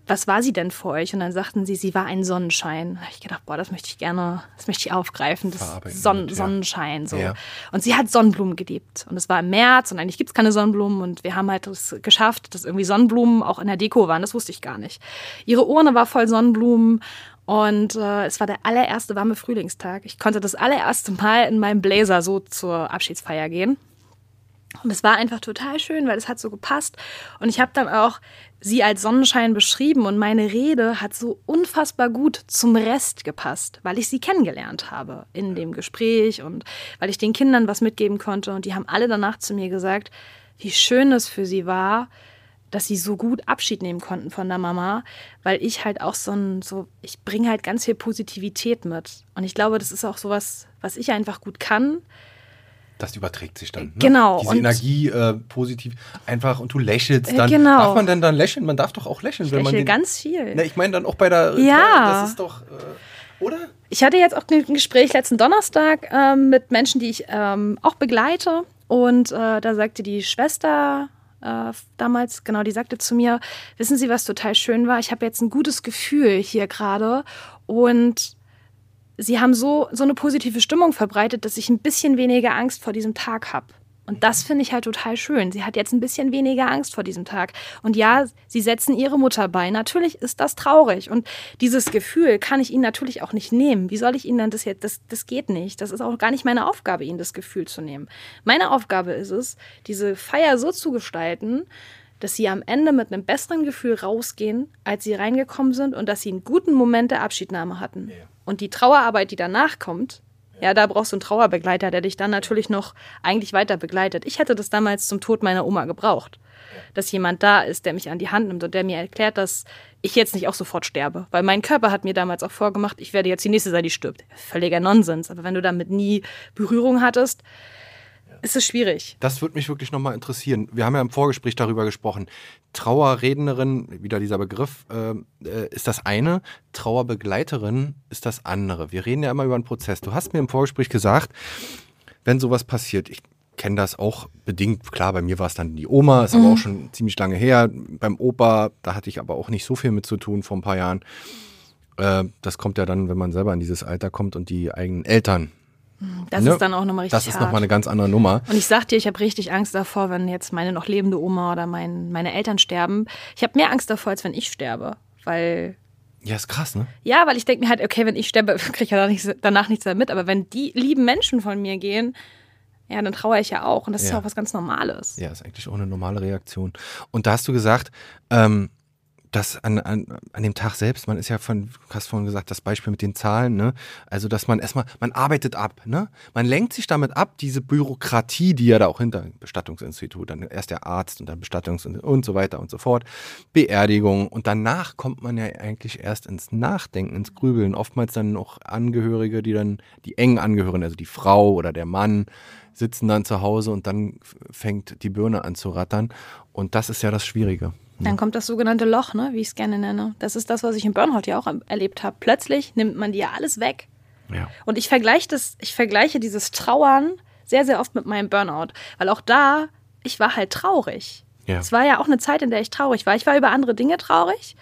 was war sie denn für euch? Und dann sagten sie, sie war ein Sonnenschein. Da habe ich gedacht, boah, das möchte ich gerne, das möchte ich aufgreifen, das Son mit, Sonnenschein so. Ja. Und sie hat Sonnenblumen geliebt. Und es war im März und eigentlich gibt es keine Sonnenblumen und wir haben halt es geschafft, dass irgendwie Sonnenblumen auch in der Deko waren. Das wusste ich gar nicht. Ihre Urne war voll Sonnenblumen und äh, es war der allererste warme Frühlingstag. Ich konnte das allererste Mal in meinem Blazer so zur Abschiedsfeier gehen. Und es war einfach total schön, weil es hat so gepasst. Und ich habe dann auch sie als Sonnenschein beschrieben und meine Rede hat so unfassbar gut zum Rest gepasst, weil ich sie kennengelernt habe in dem Gespräch und weil ich den Kindern was mitgeben konnte. Und die haben alle danach zu mir gesagt, wie schön es für sie war, dass sie so gut Abschied nehmen konnten von der Mama, weil ich halt auch so ein, so, ich bringe halt ganz viel Positivität mit. Und ich glaube, das ist auch sowas, was ich einfach gut kann das überträgt sich dann. Ne? Genau. Diese Energie äh, positiv einfach und du lächelst äh, dann. Genau. Darf man denn dann lächeln? Man darf doch auch lächeln, ich wenn man. Den, ganz viel. Na, ich meine dann auch bei der. Ja. Das ist doch. Äh, oder? Ich hatte jetzt auch ein Gespräch letzten Donnerstag ähm, mit Menschen, die ich ähm, auch begleite. Und äh, da sagte die Schwester äh, damals, genau, die sagte zu mir, wissen Sie, was total schön war? Ich habe jetzt ein gutes Gefühl hier gerade und sie haben so, so eine positive Stimmung verbreitet, dass ich ein bisschen weniger Angst vor diesem Tag habe. Und das finde ich halt total schön. Sie hat jetzt ein bisschen weniger Angst vor diesem Tag. Und ja, sie setzen ihre Mutter bei. Natürlich ist das traurig. Und dieses Gefühl kann ich ihnen natürlich auch nicht nehmen. Wie soll ich ihnen dann das jetzt? Das, das geht nicht. Das ist auch gar nicht meine Aufgabe, ihnen das Gefühl zu nehmen. Meine Aufgabe ist es, diese Feier so zu gestalten, dass sie am Ende mit einem besseren Gefühl rausgehen, als sie reingekommen sind und dass sie einen guten Moment der Abschiednahme hatten. Ja. Und die Trauerarbeit, die danach kommt, ja, da brauchst du einen Trauerbegleiter, der dich dann natürlich noch eigentlich weiter begleitet. Ich hätte das damals zum Tod meiner Oma gebraucht. Dass jemand da ist, der mich an die Hand nimmt und der mir erklärt, dass ich jetzt nicht auch sofort sterbe. Weil mein Körper hat mir damals auch vorgemacht, ich werde jetzt die nächste sein, die stirbt. Völliger Nonsens. Aber wenn du damit nie Berührung hattest, ist es schwierig. Das würde mich wirklich nochmal interessieren. Wir haben ja im Vorgespräch darüber gesprochen. Trauerrednerin, wieder dieser Begriff, äh, äh, ist das eine. Trauerbegleiterin ist das andere. Wir reden ja immer über einen Prozess. Du hast mir im Vorgespräch gesagt, wenn sowas passiert, ich kenne das auch bedingt. Klar, bei mir war es dann die Oma, ist mhm. aber auch schon ziemlich lange her. Beim Opa, da hatte ich aber auch nicht so viel mit zu tun vor ein paar Jahren. Äh, das kommt ja dann, wenn man selber in dieses Alter kommt und die eigenen Eltern das ne? ist dann auch nochmal richtig Das ist nochmal eine ganz andere Nummer. Und ich sag dir, ich habe richtig Angst davor, wenn jetzt meine noch lebende Oma oder mein, meine Eltern sterben. Ich habe mehr Angst davor, als wenn ich sterbe. Weil. Ja, ist krass, ne? Ja, weil ich denke mir halt, okay, wenn ich sterbe, kriege ich ja danach nichts, danach nichts mehr mit. Aber wenn die lieben Menschen von mir gehen, ja, dann trauere ich ja auch. Und das ja. ist ja auch was ganz Normales. Ja, ist eigentlich auch eine normale Reaktion. Und da hast du gesagt, ähm, dass an, an, an dem Tag selbst, man ist ja von, du hast vorhin gesagt, das Beispiel mit den Zahlen, ne? Also, dass man erstmal, man arbeitet ab, ne? Man lenkt sich damit ab, diese Bürokratie, die ja da auch hinter Bestattungsinstitut, dann erst der Arzt und dann Bestattungs- und so weiter und so fort, Beerdigung und danach kommt man ja eigentlich erst ins Nachdenken, ins Grübeln. Oftmals dann noch Angehörige, die dann, die engen Angehörigen, also die Frau oder der Mann, sitzen dann zu Hause und dann fängt die Birne an zu rattern. Und das ist ja das Schwierige. Dann kommt das sogenannte Loch, ne, wie ich es gerne nenne. Das ist das, was ich im Burnout ja auch erlebt habe. Plötzlich nimmt man dir alles weg. Ja. Und ich vergleiche das, ich vergleiche dieses Trauern sehr, sehr oft mit meinem Burnout. Weil auch da, ich war halt traurig. Ja. Es war ja auch eine Zeit, in der ich traurig war. Ich war über andere Dinge traurig.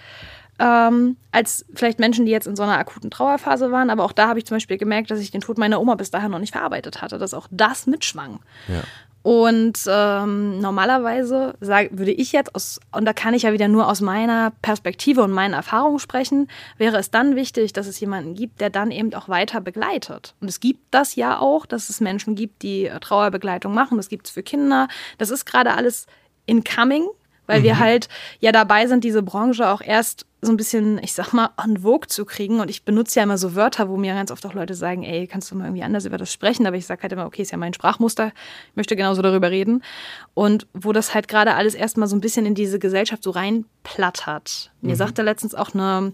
Ähm, als vielleicht Menschen, die jetzt in so einer akuten Trauerphase waren. Aber auch da habe ich zum Beispiel gemerkt, dass ich den Tod meiner Oma bis dahin noch nicht verarbeitet hatte, dass auch das mitschwang. Ja. Und ähm, normalerweise sag, würde ich jetzt aus, und da kann ich ja wieder nur aus meiner Perspektive und meinen Erfahrungen sprechen, wäre es dann wichtig, dass es jemanden gibt, der dann eben auch weiter begleitet. Und es gibt das ja auch, dass es Menschen gibt, die äh, Trauerbegleitung machen. Das gibt es für Kinder. Das ist gerade alles incoming, weil mhm. wir halt ja dabei sind, diese Branche auch erst so ein bisschen, ich sag mal, en vogue zu kriegen. Und ich benutze ja immer so Wörter, wo mir ganz oft auch Leute sagen, ey, kannst du mal irgendwie anders über das sprechen? Aber ich sage halt immer, okay, ist ja mein Sprachmuster, ich möchte genauso darüber reden. Und wo das halt gerade alles erstmal so ein bisschen in diese Gesellschaft so reinplattert. Mhm. Mir sagte letztens auch eine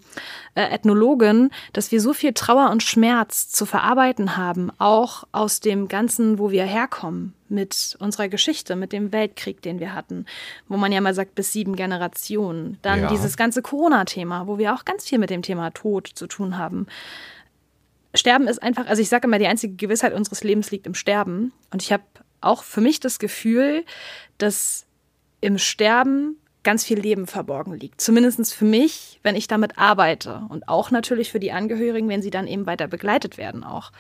äh, Ethnologin, dass wir so viel Trauer und Schmerz zu verarbeiten haben, auch aus dem Ganzen, wo wir herkommen mit unserer Geschichte, mit dem Weltkrieg, den wir hatten, wo man ja mal sagt, bis sieben Generationen. Dann ja. dieses ganze Corona-Thema Thema, wo wir auch ganz viel mit dem Thema Tod zu tun haben. Sterben ist einfach, also ich sage immer, die einzige Gewissheit unseres Lebens liegt im Sterben. Und ich habe auch für mich das Gefühl, dass im Sterben ganz viel Leben verborgen liegt. Zumindest für mich, wenn ich damit arbeite. Und auch natürlich für die Angehörigen, wenn sie dann eben weiter begleitet werden auch.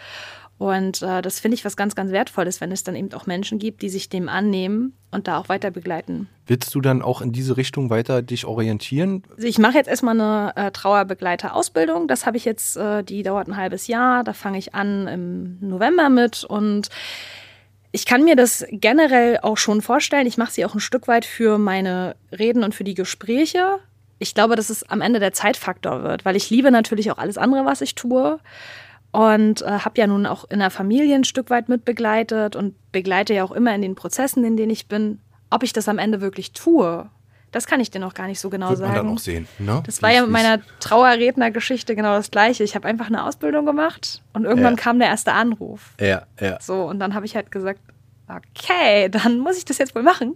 Und äh, das finde ich was ganz, ganz Wertvolles, wenn es dann eben auch Menschen gibt, die sich dem annehmen und da auch weiter begleiten. Willst du dann auch in diese Richtung weiter dich orientieren? Also ich mache jetzt erstmal eine äh, Trauerbegleiter-Ausbildung. Das habe ich jetzt, äh, die dauert ein halbes Jahr. Da fange ich an im November mit und ich kann mir das generell auch schon vorstellen. Ich mache sie auch ein Stück weit für meine Reden und für die Gespräche. Ich glaube, dass es am Ende der Zeitfaktor wird, weil ich liebe natürlich auch alles andere, was ich tue und äh, habe ja nun auch in der Familie ein Stück weit mitbegleitet und begleite ja auch immer in den Prozessen, in denen ich bin. Ob ich das am Ende wirklich tue, das kann ich dir noch gar nicht so genau Wird sagen. Man dann auch sehen. Ne? Das war ja mit meiner Trauerrednergeschichte genau das Gleiche. Ich habe einfach eine Ausbildung gemacht und irgendwann ja. kam der erste Anruf. Ja, ja. So, und dann habe ich halt gesagt, okay, dann muss ich das jetzt wohl machen.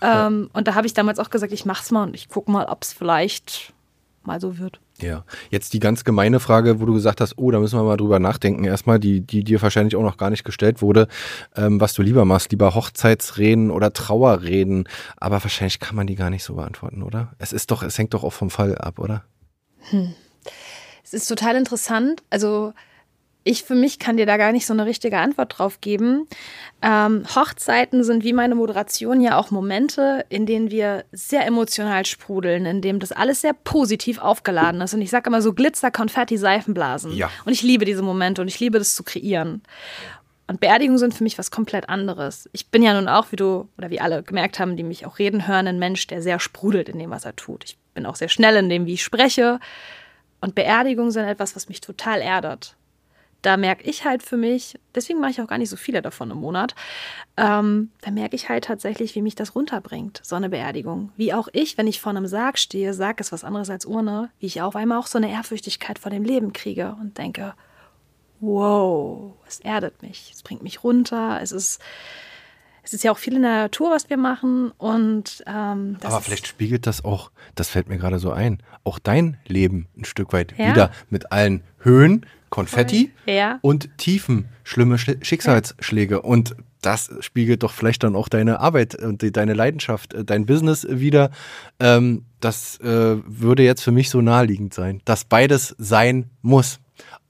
Ja. Ähm, und da habe ich damals auch gesagt, ich mach's mal und ich gucke mal, ob es vielleicht mal so wird. Ja, jetzt die ganz gemeine Frage, wo du gesagt hast, oh, da müssen wir mal drüber nachdenken. Erstmal, die, die dir wahrscheinlich auch noch gar nicht gestellt wurde, ähm, was du lieber machst, lieber Hochzeitsreden oder Trauerreden. Aber wahrscheinlich kann man die gar nicht so beantworten, oder? Es ist doch, es hängt doch auch vom Fall ab, oder? Hm. Es ist total interessant. Also ich für mich kann dir da gar nicht so eine richtige Antwort drauf geben. Ähm, Hochzeiten sind wie meine Moderation ja auch Momente, in denen wir sehr emotional sprudeln, in dem das alles sehr positiv aufgeladen ist. Und ich sage immer so Glitzer, Konfetti, Seifenblasen. Ja. Und ich liebe diese Momente und ich liebe das zu kreieren. Und Beerdigungen sind für mich was komplett anderes. Ich bin ja nun auch, wie du oder wie alle gemerkt haben, die mich auch reden hören, ein Mensch, der sehr sprudelt in dem, was er tut. Ich bin auch sehr schnell in dem, wie ich spreche. Und Beerdigungen sind etwas, was mich total erdert da merke ich halt für mich, deswegen mache ich auch gar nicht so viele davon im Monat, ähm, da merke ich halt tatsächlich, wie mich das runterbringt, so eine Beerdigung. Wie auch ich, wenn ich vor einem Sarg stehe, Sarg ist was anderes als Urne, wie ich auf einmal auch so eine Ehrfürchtigkeit vor dem Leben kriege und denke, wow, es erdet mich, es bringt mich runter, es ist es ist ja auch viel in der Natur, was wir machen. Und ähm, aber vielleicht spiegelt das auch, das fällt mir gerade so ein, auch dein Leben ein Stück weit ja? wieder mit allen Höhen, Konfetti ja. und Tiefen, schlimme Schicksalsschläge. Und das spiegelt doch vielleicht dann auch deine Arbeit und deine Leidenschaft, äh, dein Business wieder. Ähm, das äh, würde jetzt für mich so naheliegend sein, dass beides sein muss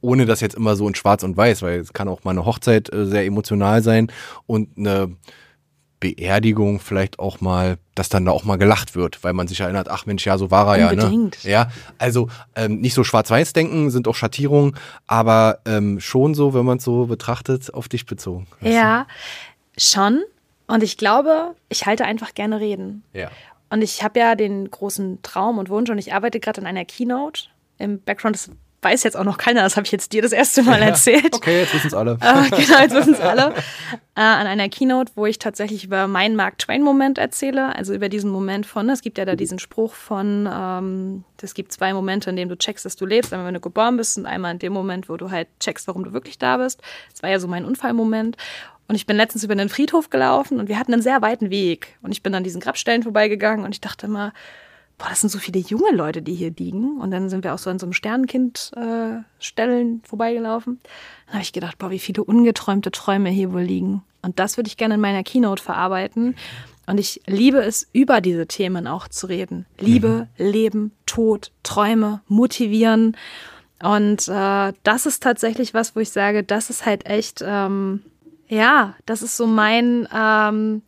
ohne das jetzt immer so in Schwarz und Weiß, weil es kann auch mal eine Hochzeit äh, sehr emotional sein und eine Beerdigung vielleicht auch mal, dass dann da auch mal gelacht wird, weil man sich erinnert, ach Mensch, ja, so war er Unbedingt. ja. Ne? Ja, also ähm, nicht so schwarz-weiß denken, sind auch Schattierungen, aber ähm, schon so, wenn man es so betrachtet, auf dich bezogen. Ja, du? schon. Und ich glaube, ich halte einfach gerne Reden. Ja. Und ich habe ja den großen Traum und Wunsch und ich arbeite gerade an einer Keynote. Im Background ist weiß jetzt auch noch keiner, das habe ich jetzt dir das erste Mal erzählt. Okay, jetzt wissen es alle. Äh, genau, jetzt wissen es alle. Äh, an einer Keynote, wo ich tatsächlich über meinen Mark Twain-Moment erzähle, also über diesen Moment von, es gibt ja da diesen Spruch von, ähm, es gibt zwei Momente, in denen du checkst, dass du lebst, einmal wenn du geboren bist und einmal in dem Moment, wo du halt checkst, warum du wirklich da bist. Das war ja so mein Unfallmoment. Und ich bin letztens über den Friedhof gelaufen und wir hatten einen sehr weiten Weg. Und ich bin an diesen Grabstellen vorbeigegangen und ich dachte immer, boah, das sind so viele junge Leute, die hier liegen. Und dann sind wir auch so an so einem Sternenkind-Stellen äh, vorbeigelaufen. Dann habe ich gedacht, boah, wie viele ungeträumte Träume hier wohl liegen. Und das würde ich gerne in meiner Keynote verarbeiten. Und ich liebe es, über diese Themen auch zu reden. Liebe, mhm. Leben, Tod, Träume, motivieren. Und äh, das ist tatsächlich was, wo ich sage, das ist halt echt, ähm, ja, das ist so mein, ähm,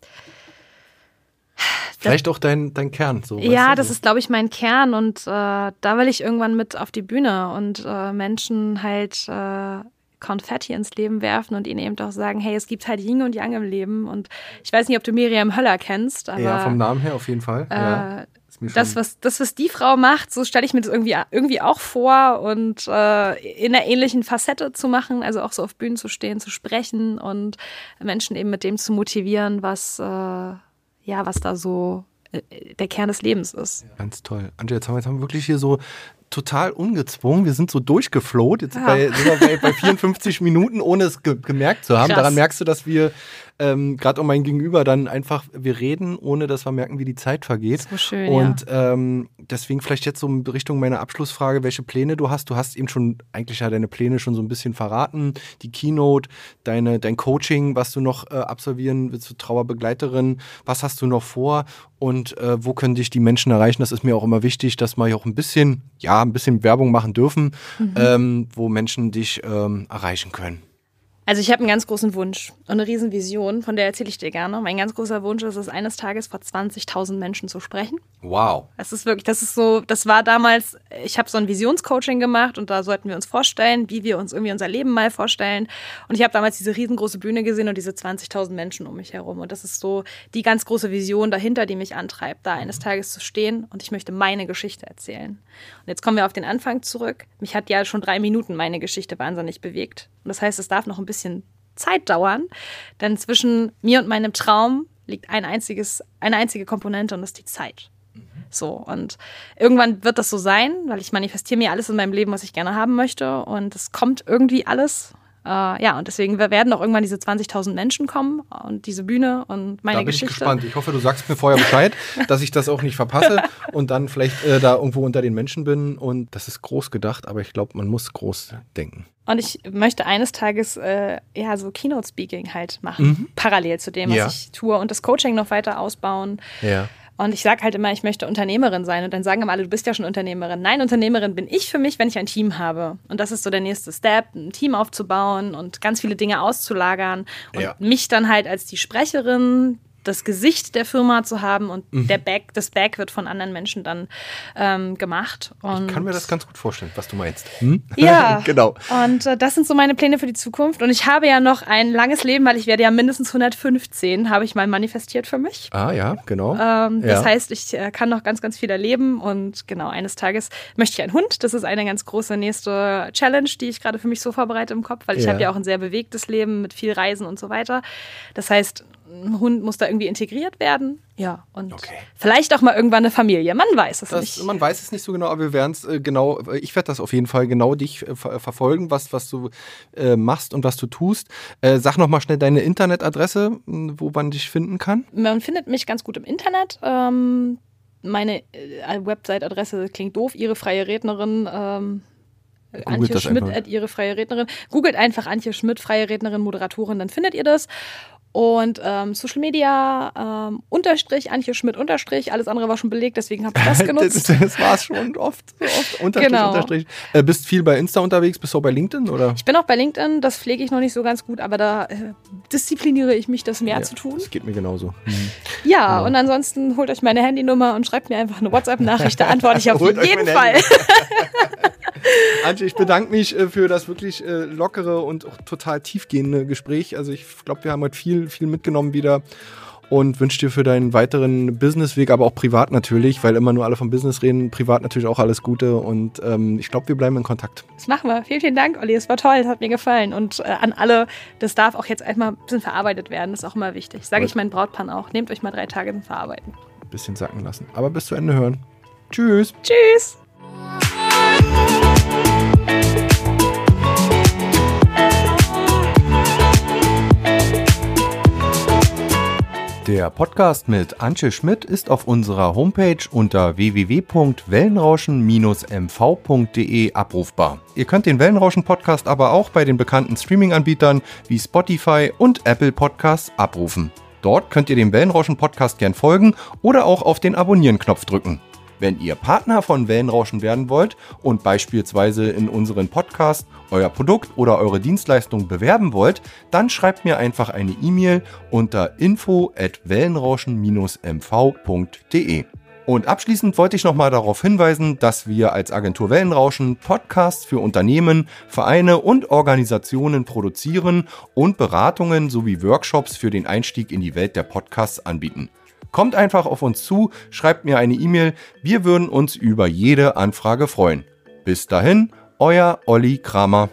Vielleicht auch dein, dein Kern. So, ja, das ist, glaube ich, mein Kern und äh, da will ich irgendwann mit auf die Bühne und äh, Menschen halt äh, Konfetti ins Leben werfen und ihnen eben auch sagen, hey, es gibt halt Yin und Yang im Leben und ich weiß nicht, ob du Miriam Höller kennst, aber... Ja, vom Namen her auf jeden Fall. Ja, äh, das, was, das, was die Frau macht, so stelle ich mir das irgendwie, irgendwie auch vor und äh, in einer ähnlichen Facette zu machen, also auch so auf Bühnen zu stehen, zu sprechen und Menschen eben mit dem zu motivieren, was äh, ja, was da so äh, der Kern des Lebens ist. Ganz toll. Angela, jetzt haben wir, jetzt haben wir wirklich hier so total ungezwungen. Wir sind so durchgefloht. Jetzt ja. bei, bei, bei, 54 Minuten, ohne es ge gemerkt zu haben. Krass. Daran merkst du, dass wir ähm, gerade um mein Gegenüber dann einfach, wir reden, ohne dass wir merken, wie die Zeit vergeht. So schön, Und ja. ähm, deswegen vielleicht jetzt so in Richtung meiner Abschlussfrage, welche Pläne du hast. Du hast eben schon, eigentlich ja deine Pläne schon so ein bisschen verraten. Die Keynote, deine, dein Coaching, was du noch äh, absolvieren willst, du Trauerbegleiterin. Was hast du noch vor? Und äh, wo können dich die Menschen erreichen? Das ist mir auch immer wichtig, dass wir auch ein bisschen, ja, ein bisschen Werbung machen dürfen, mhm. ähm, wo Menschen dich ähm, erreichen können. Also ich habe einen ganz großen Wunsch und eine Riesenvision, von der erzähle ich dir gerne. Mein ganz großer Wunsch ist es, eines Tages vor 20.000 Menschen zu sprechen. Wow. Das ist wirklich, das ist so, das war damals, ich habe so ein Visionscoaching gemacht und da sollten wir uns vorstellen, wie wir uns irgendwie unser Leben mal vorstellen. Und ich habe damals diese riesengroße Bühne gesehen und diese 20.000 Menschen um mich herum. Und das ist so die ganz große Vision dahinter, die mich antreibt, da eines Tages zu stehen und ich möchte meine Geschichte erzählen. Und jetzt kommen wir auf den Anfang zurück. Mich hat ja schon drei Minuten meine Geschichte wahnsinnig bewegt. Und das heißt, es darf noch ein bisschen Zeit dauern, denn zwischen mir und meinem Traum liegt ein einziges, eine einzige Komponente und das ist die Zeit. So, und irgendwann wird das so sein, weil ich manifestiere mir alles in meinem Leben, was ich gerne haben möchte. Und es kommt irgendwie alles. Äh, ja, und deswegen werden auch irgendwann diese 20.000 Menschen kommen und diese Bühne und meine da bin Geschichte. Ich gespannt. Ich hoffe, du sagst mir vorher Bescheid, dass ich das auch nicht verpasse und dann vielleicht äh, da irgendwo unter den Menschen bin. Und das ist groß gedacht, aber ich glaube, man muss groß denken. Und ich möchte eines Tages äh, ja so Keynote-Speaking halt machen, mhm. parallel zu dem, was ja. ich tue und das Coaching noch weiter ausbauen. Ja. Und ich sage halt immer, ich möchte Unternehmerin sein. Und dann sagen immer alle, du bist ja schon Unternehmerin. Nein, Unternehmerin bin ich für mich, wenn ich ein Team habe. Und das ist so der nächste Step, ein Team aufzubauen und ganz viele Dinge auszulagern. Und ja. mich dann halt als die Sprecherin das Gesicht der Firma zu haben und mhm. der Back, das Back wird von anderen Menschen dann ähm, gemacht. Und ich kann mir das ganz gut vorstellen, was du meinst. Hm? Ja, genau. Und äh, das sind so meine Pläne für die Zukunft. Und ich habe ja noch ein langes Leben, weil ich werde ja mindestens 115, habe ich mal manifestiert für mich. Ah ja, genau. Ähm, ja. Das heißt, ich äh, kann noch ganz, ganz viel erleben und genau, eines Tages möchte ich einen Hund. Das ist eine ganz große nächste Challenge, die ich gerade für mich so vorbereite im Kopf, weil ich ja. habe ja auch ein sehr bewegtes Leben mit viel Reisen und so weiter. Das heißt, ein Hund muss da irgendwie integriert werden. Ja, und okay. vielleicht auch mal irgendwann eine Familie. Man weiß es das, nicht. Man weiß es nicht so genau, aber wir werden es äh, genau, äh, ich werde das auf jeden Fall genau dich äh, ver verfolgen, was, was du äh, machst und was du tust. Äh, sag nochmal schnell deine Internetadresse, wo man dich finden kann. Man findet mich ganz gut im Internet. Ähm, meine äh, Website-Adresse klingt doof, ihre freie Rednerin. Ähm, Antje Schmidt, ihre freie Rednerin. Googelt einfach Antje Schmidt, freie Rednerin, Moderatorin, dann findet ihr das. Und ähm, Social Media, ähm, Unterstrich, Antje Schmidt, Unterstrich, alles andere war schon belegt, deswegen habe ich das genutzt. das, das war es schon oft, so oft. Unterstrich, genau. Unterstrich. Äh, bist viel bei Insta unterwegs, bist du auch bei LinkedIn, oder? Ich bin auch bei LinkedIn, das pflege ich noch nicht so ganz gut, aber da äh, diszipliniere ich mich, das mehr ja, zu tun. Das geht mir genauso. Mhm. Ja, ja, und ansonsten holt euch meine Handynummer und schreibt mir einfach eine WhatsApp-Nachricht, da antworte ich auf jeden Fall. Antje, ich bedanke mich äh, für das wirklich äh, lockere und auch total tiefgehende Gespräch. Also ich glaube, wir haben heute viel viel, mitgenommen wieder und wünsche dir für deinen weiteren Businessweg, aber auch privat natürlich, weil immer nur alle vom Business reden, privat natürlich auch alles Gute und ähm, ich glaube, wir bleiben in Kontakt. Das machen wir. Vielen, vielen Dank, Olli. Es war toll, es hat mir gefallen und äh, an alle, das darf auch jetzt einmal ein bisschen verarbeitet werden, das ist auch immer wichtig. Sage ich meinen Brautpaaren auch. Nehmt euch mal drei Tage zum Verarbeiten. Ein bisschen sacken lassen, aber bis zu Ende hören. Tschüss. Tschüss. Der Podcast mit Antje Schmidt ist auf unserer Homepage unter www.wellenrauschen-mv.de abrufbar. Ihr könnt den Wellenrauschen Podcast aber auch bei den bekannten Streaming-Anbietern wie Spotify und Apple Podcasts abrufen. Dort könnt ihr dem Wellenrauschen Podcast gern folgen oder auch auf den Abonnieren-Knopf drücken. Wenn ihr Partner von Wellenrauschen werden wollt und beispielsweise in unseren Podcast euer Produkt oder eure Dienstleistung bewerben wollt, dann schreibt mir einfach eine E-Mail unter info at wellenrauschen-mv.de. Und abschließend wollte ich nochmal darauf hinweisen, dass wir als Agentur Wellenrauschen Podcasts für Unternehmen, Vereine und Organisationen produzieren und Beratungen sowie Workshops für den Einstieg in die Welt der Podcasts anbieten. Kommt einfach auf uns zu, schreibt mir eine E-Mail. Wir würden uns über jede Anfrage freuen. Bis dahin, euer Olli Kramer.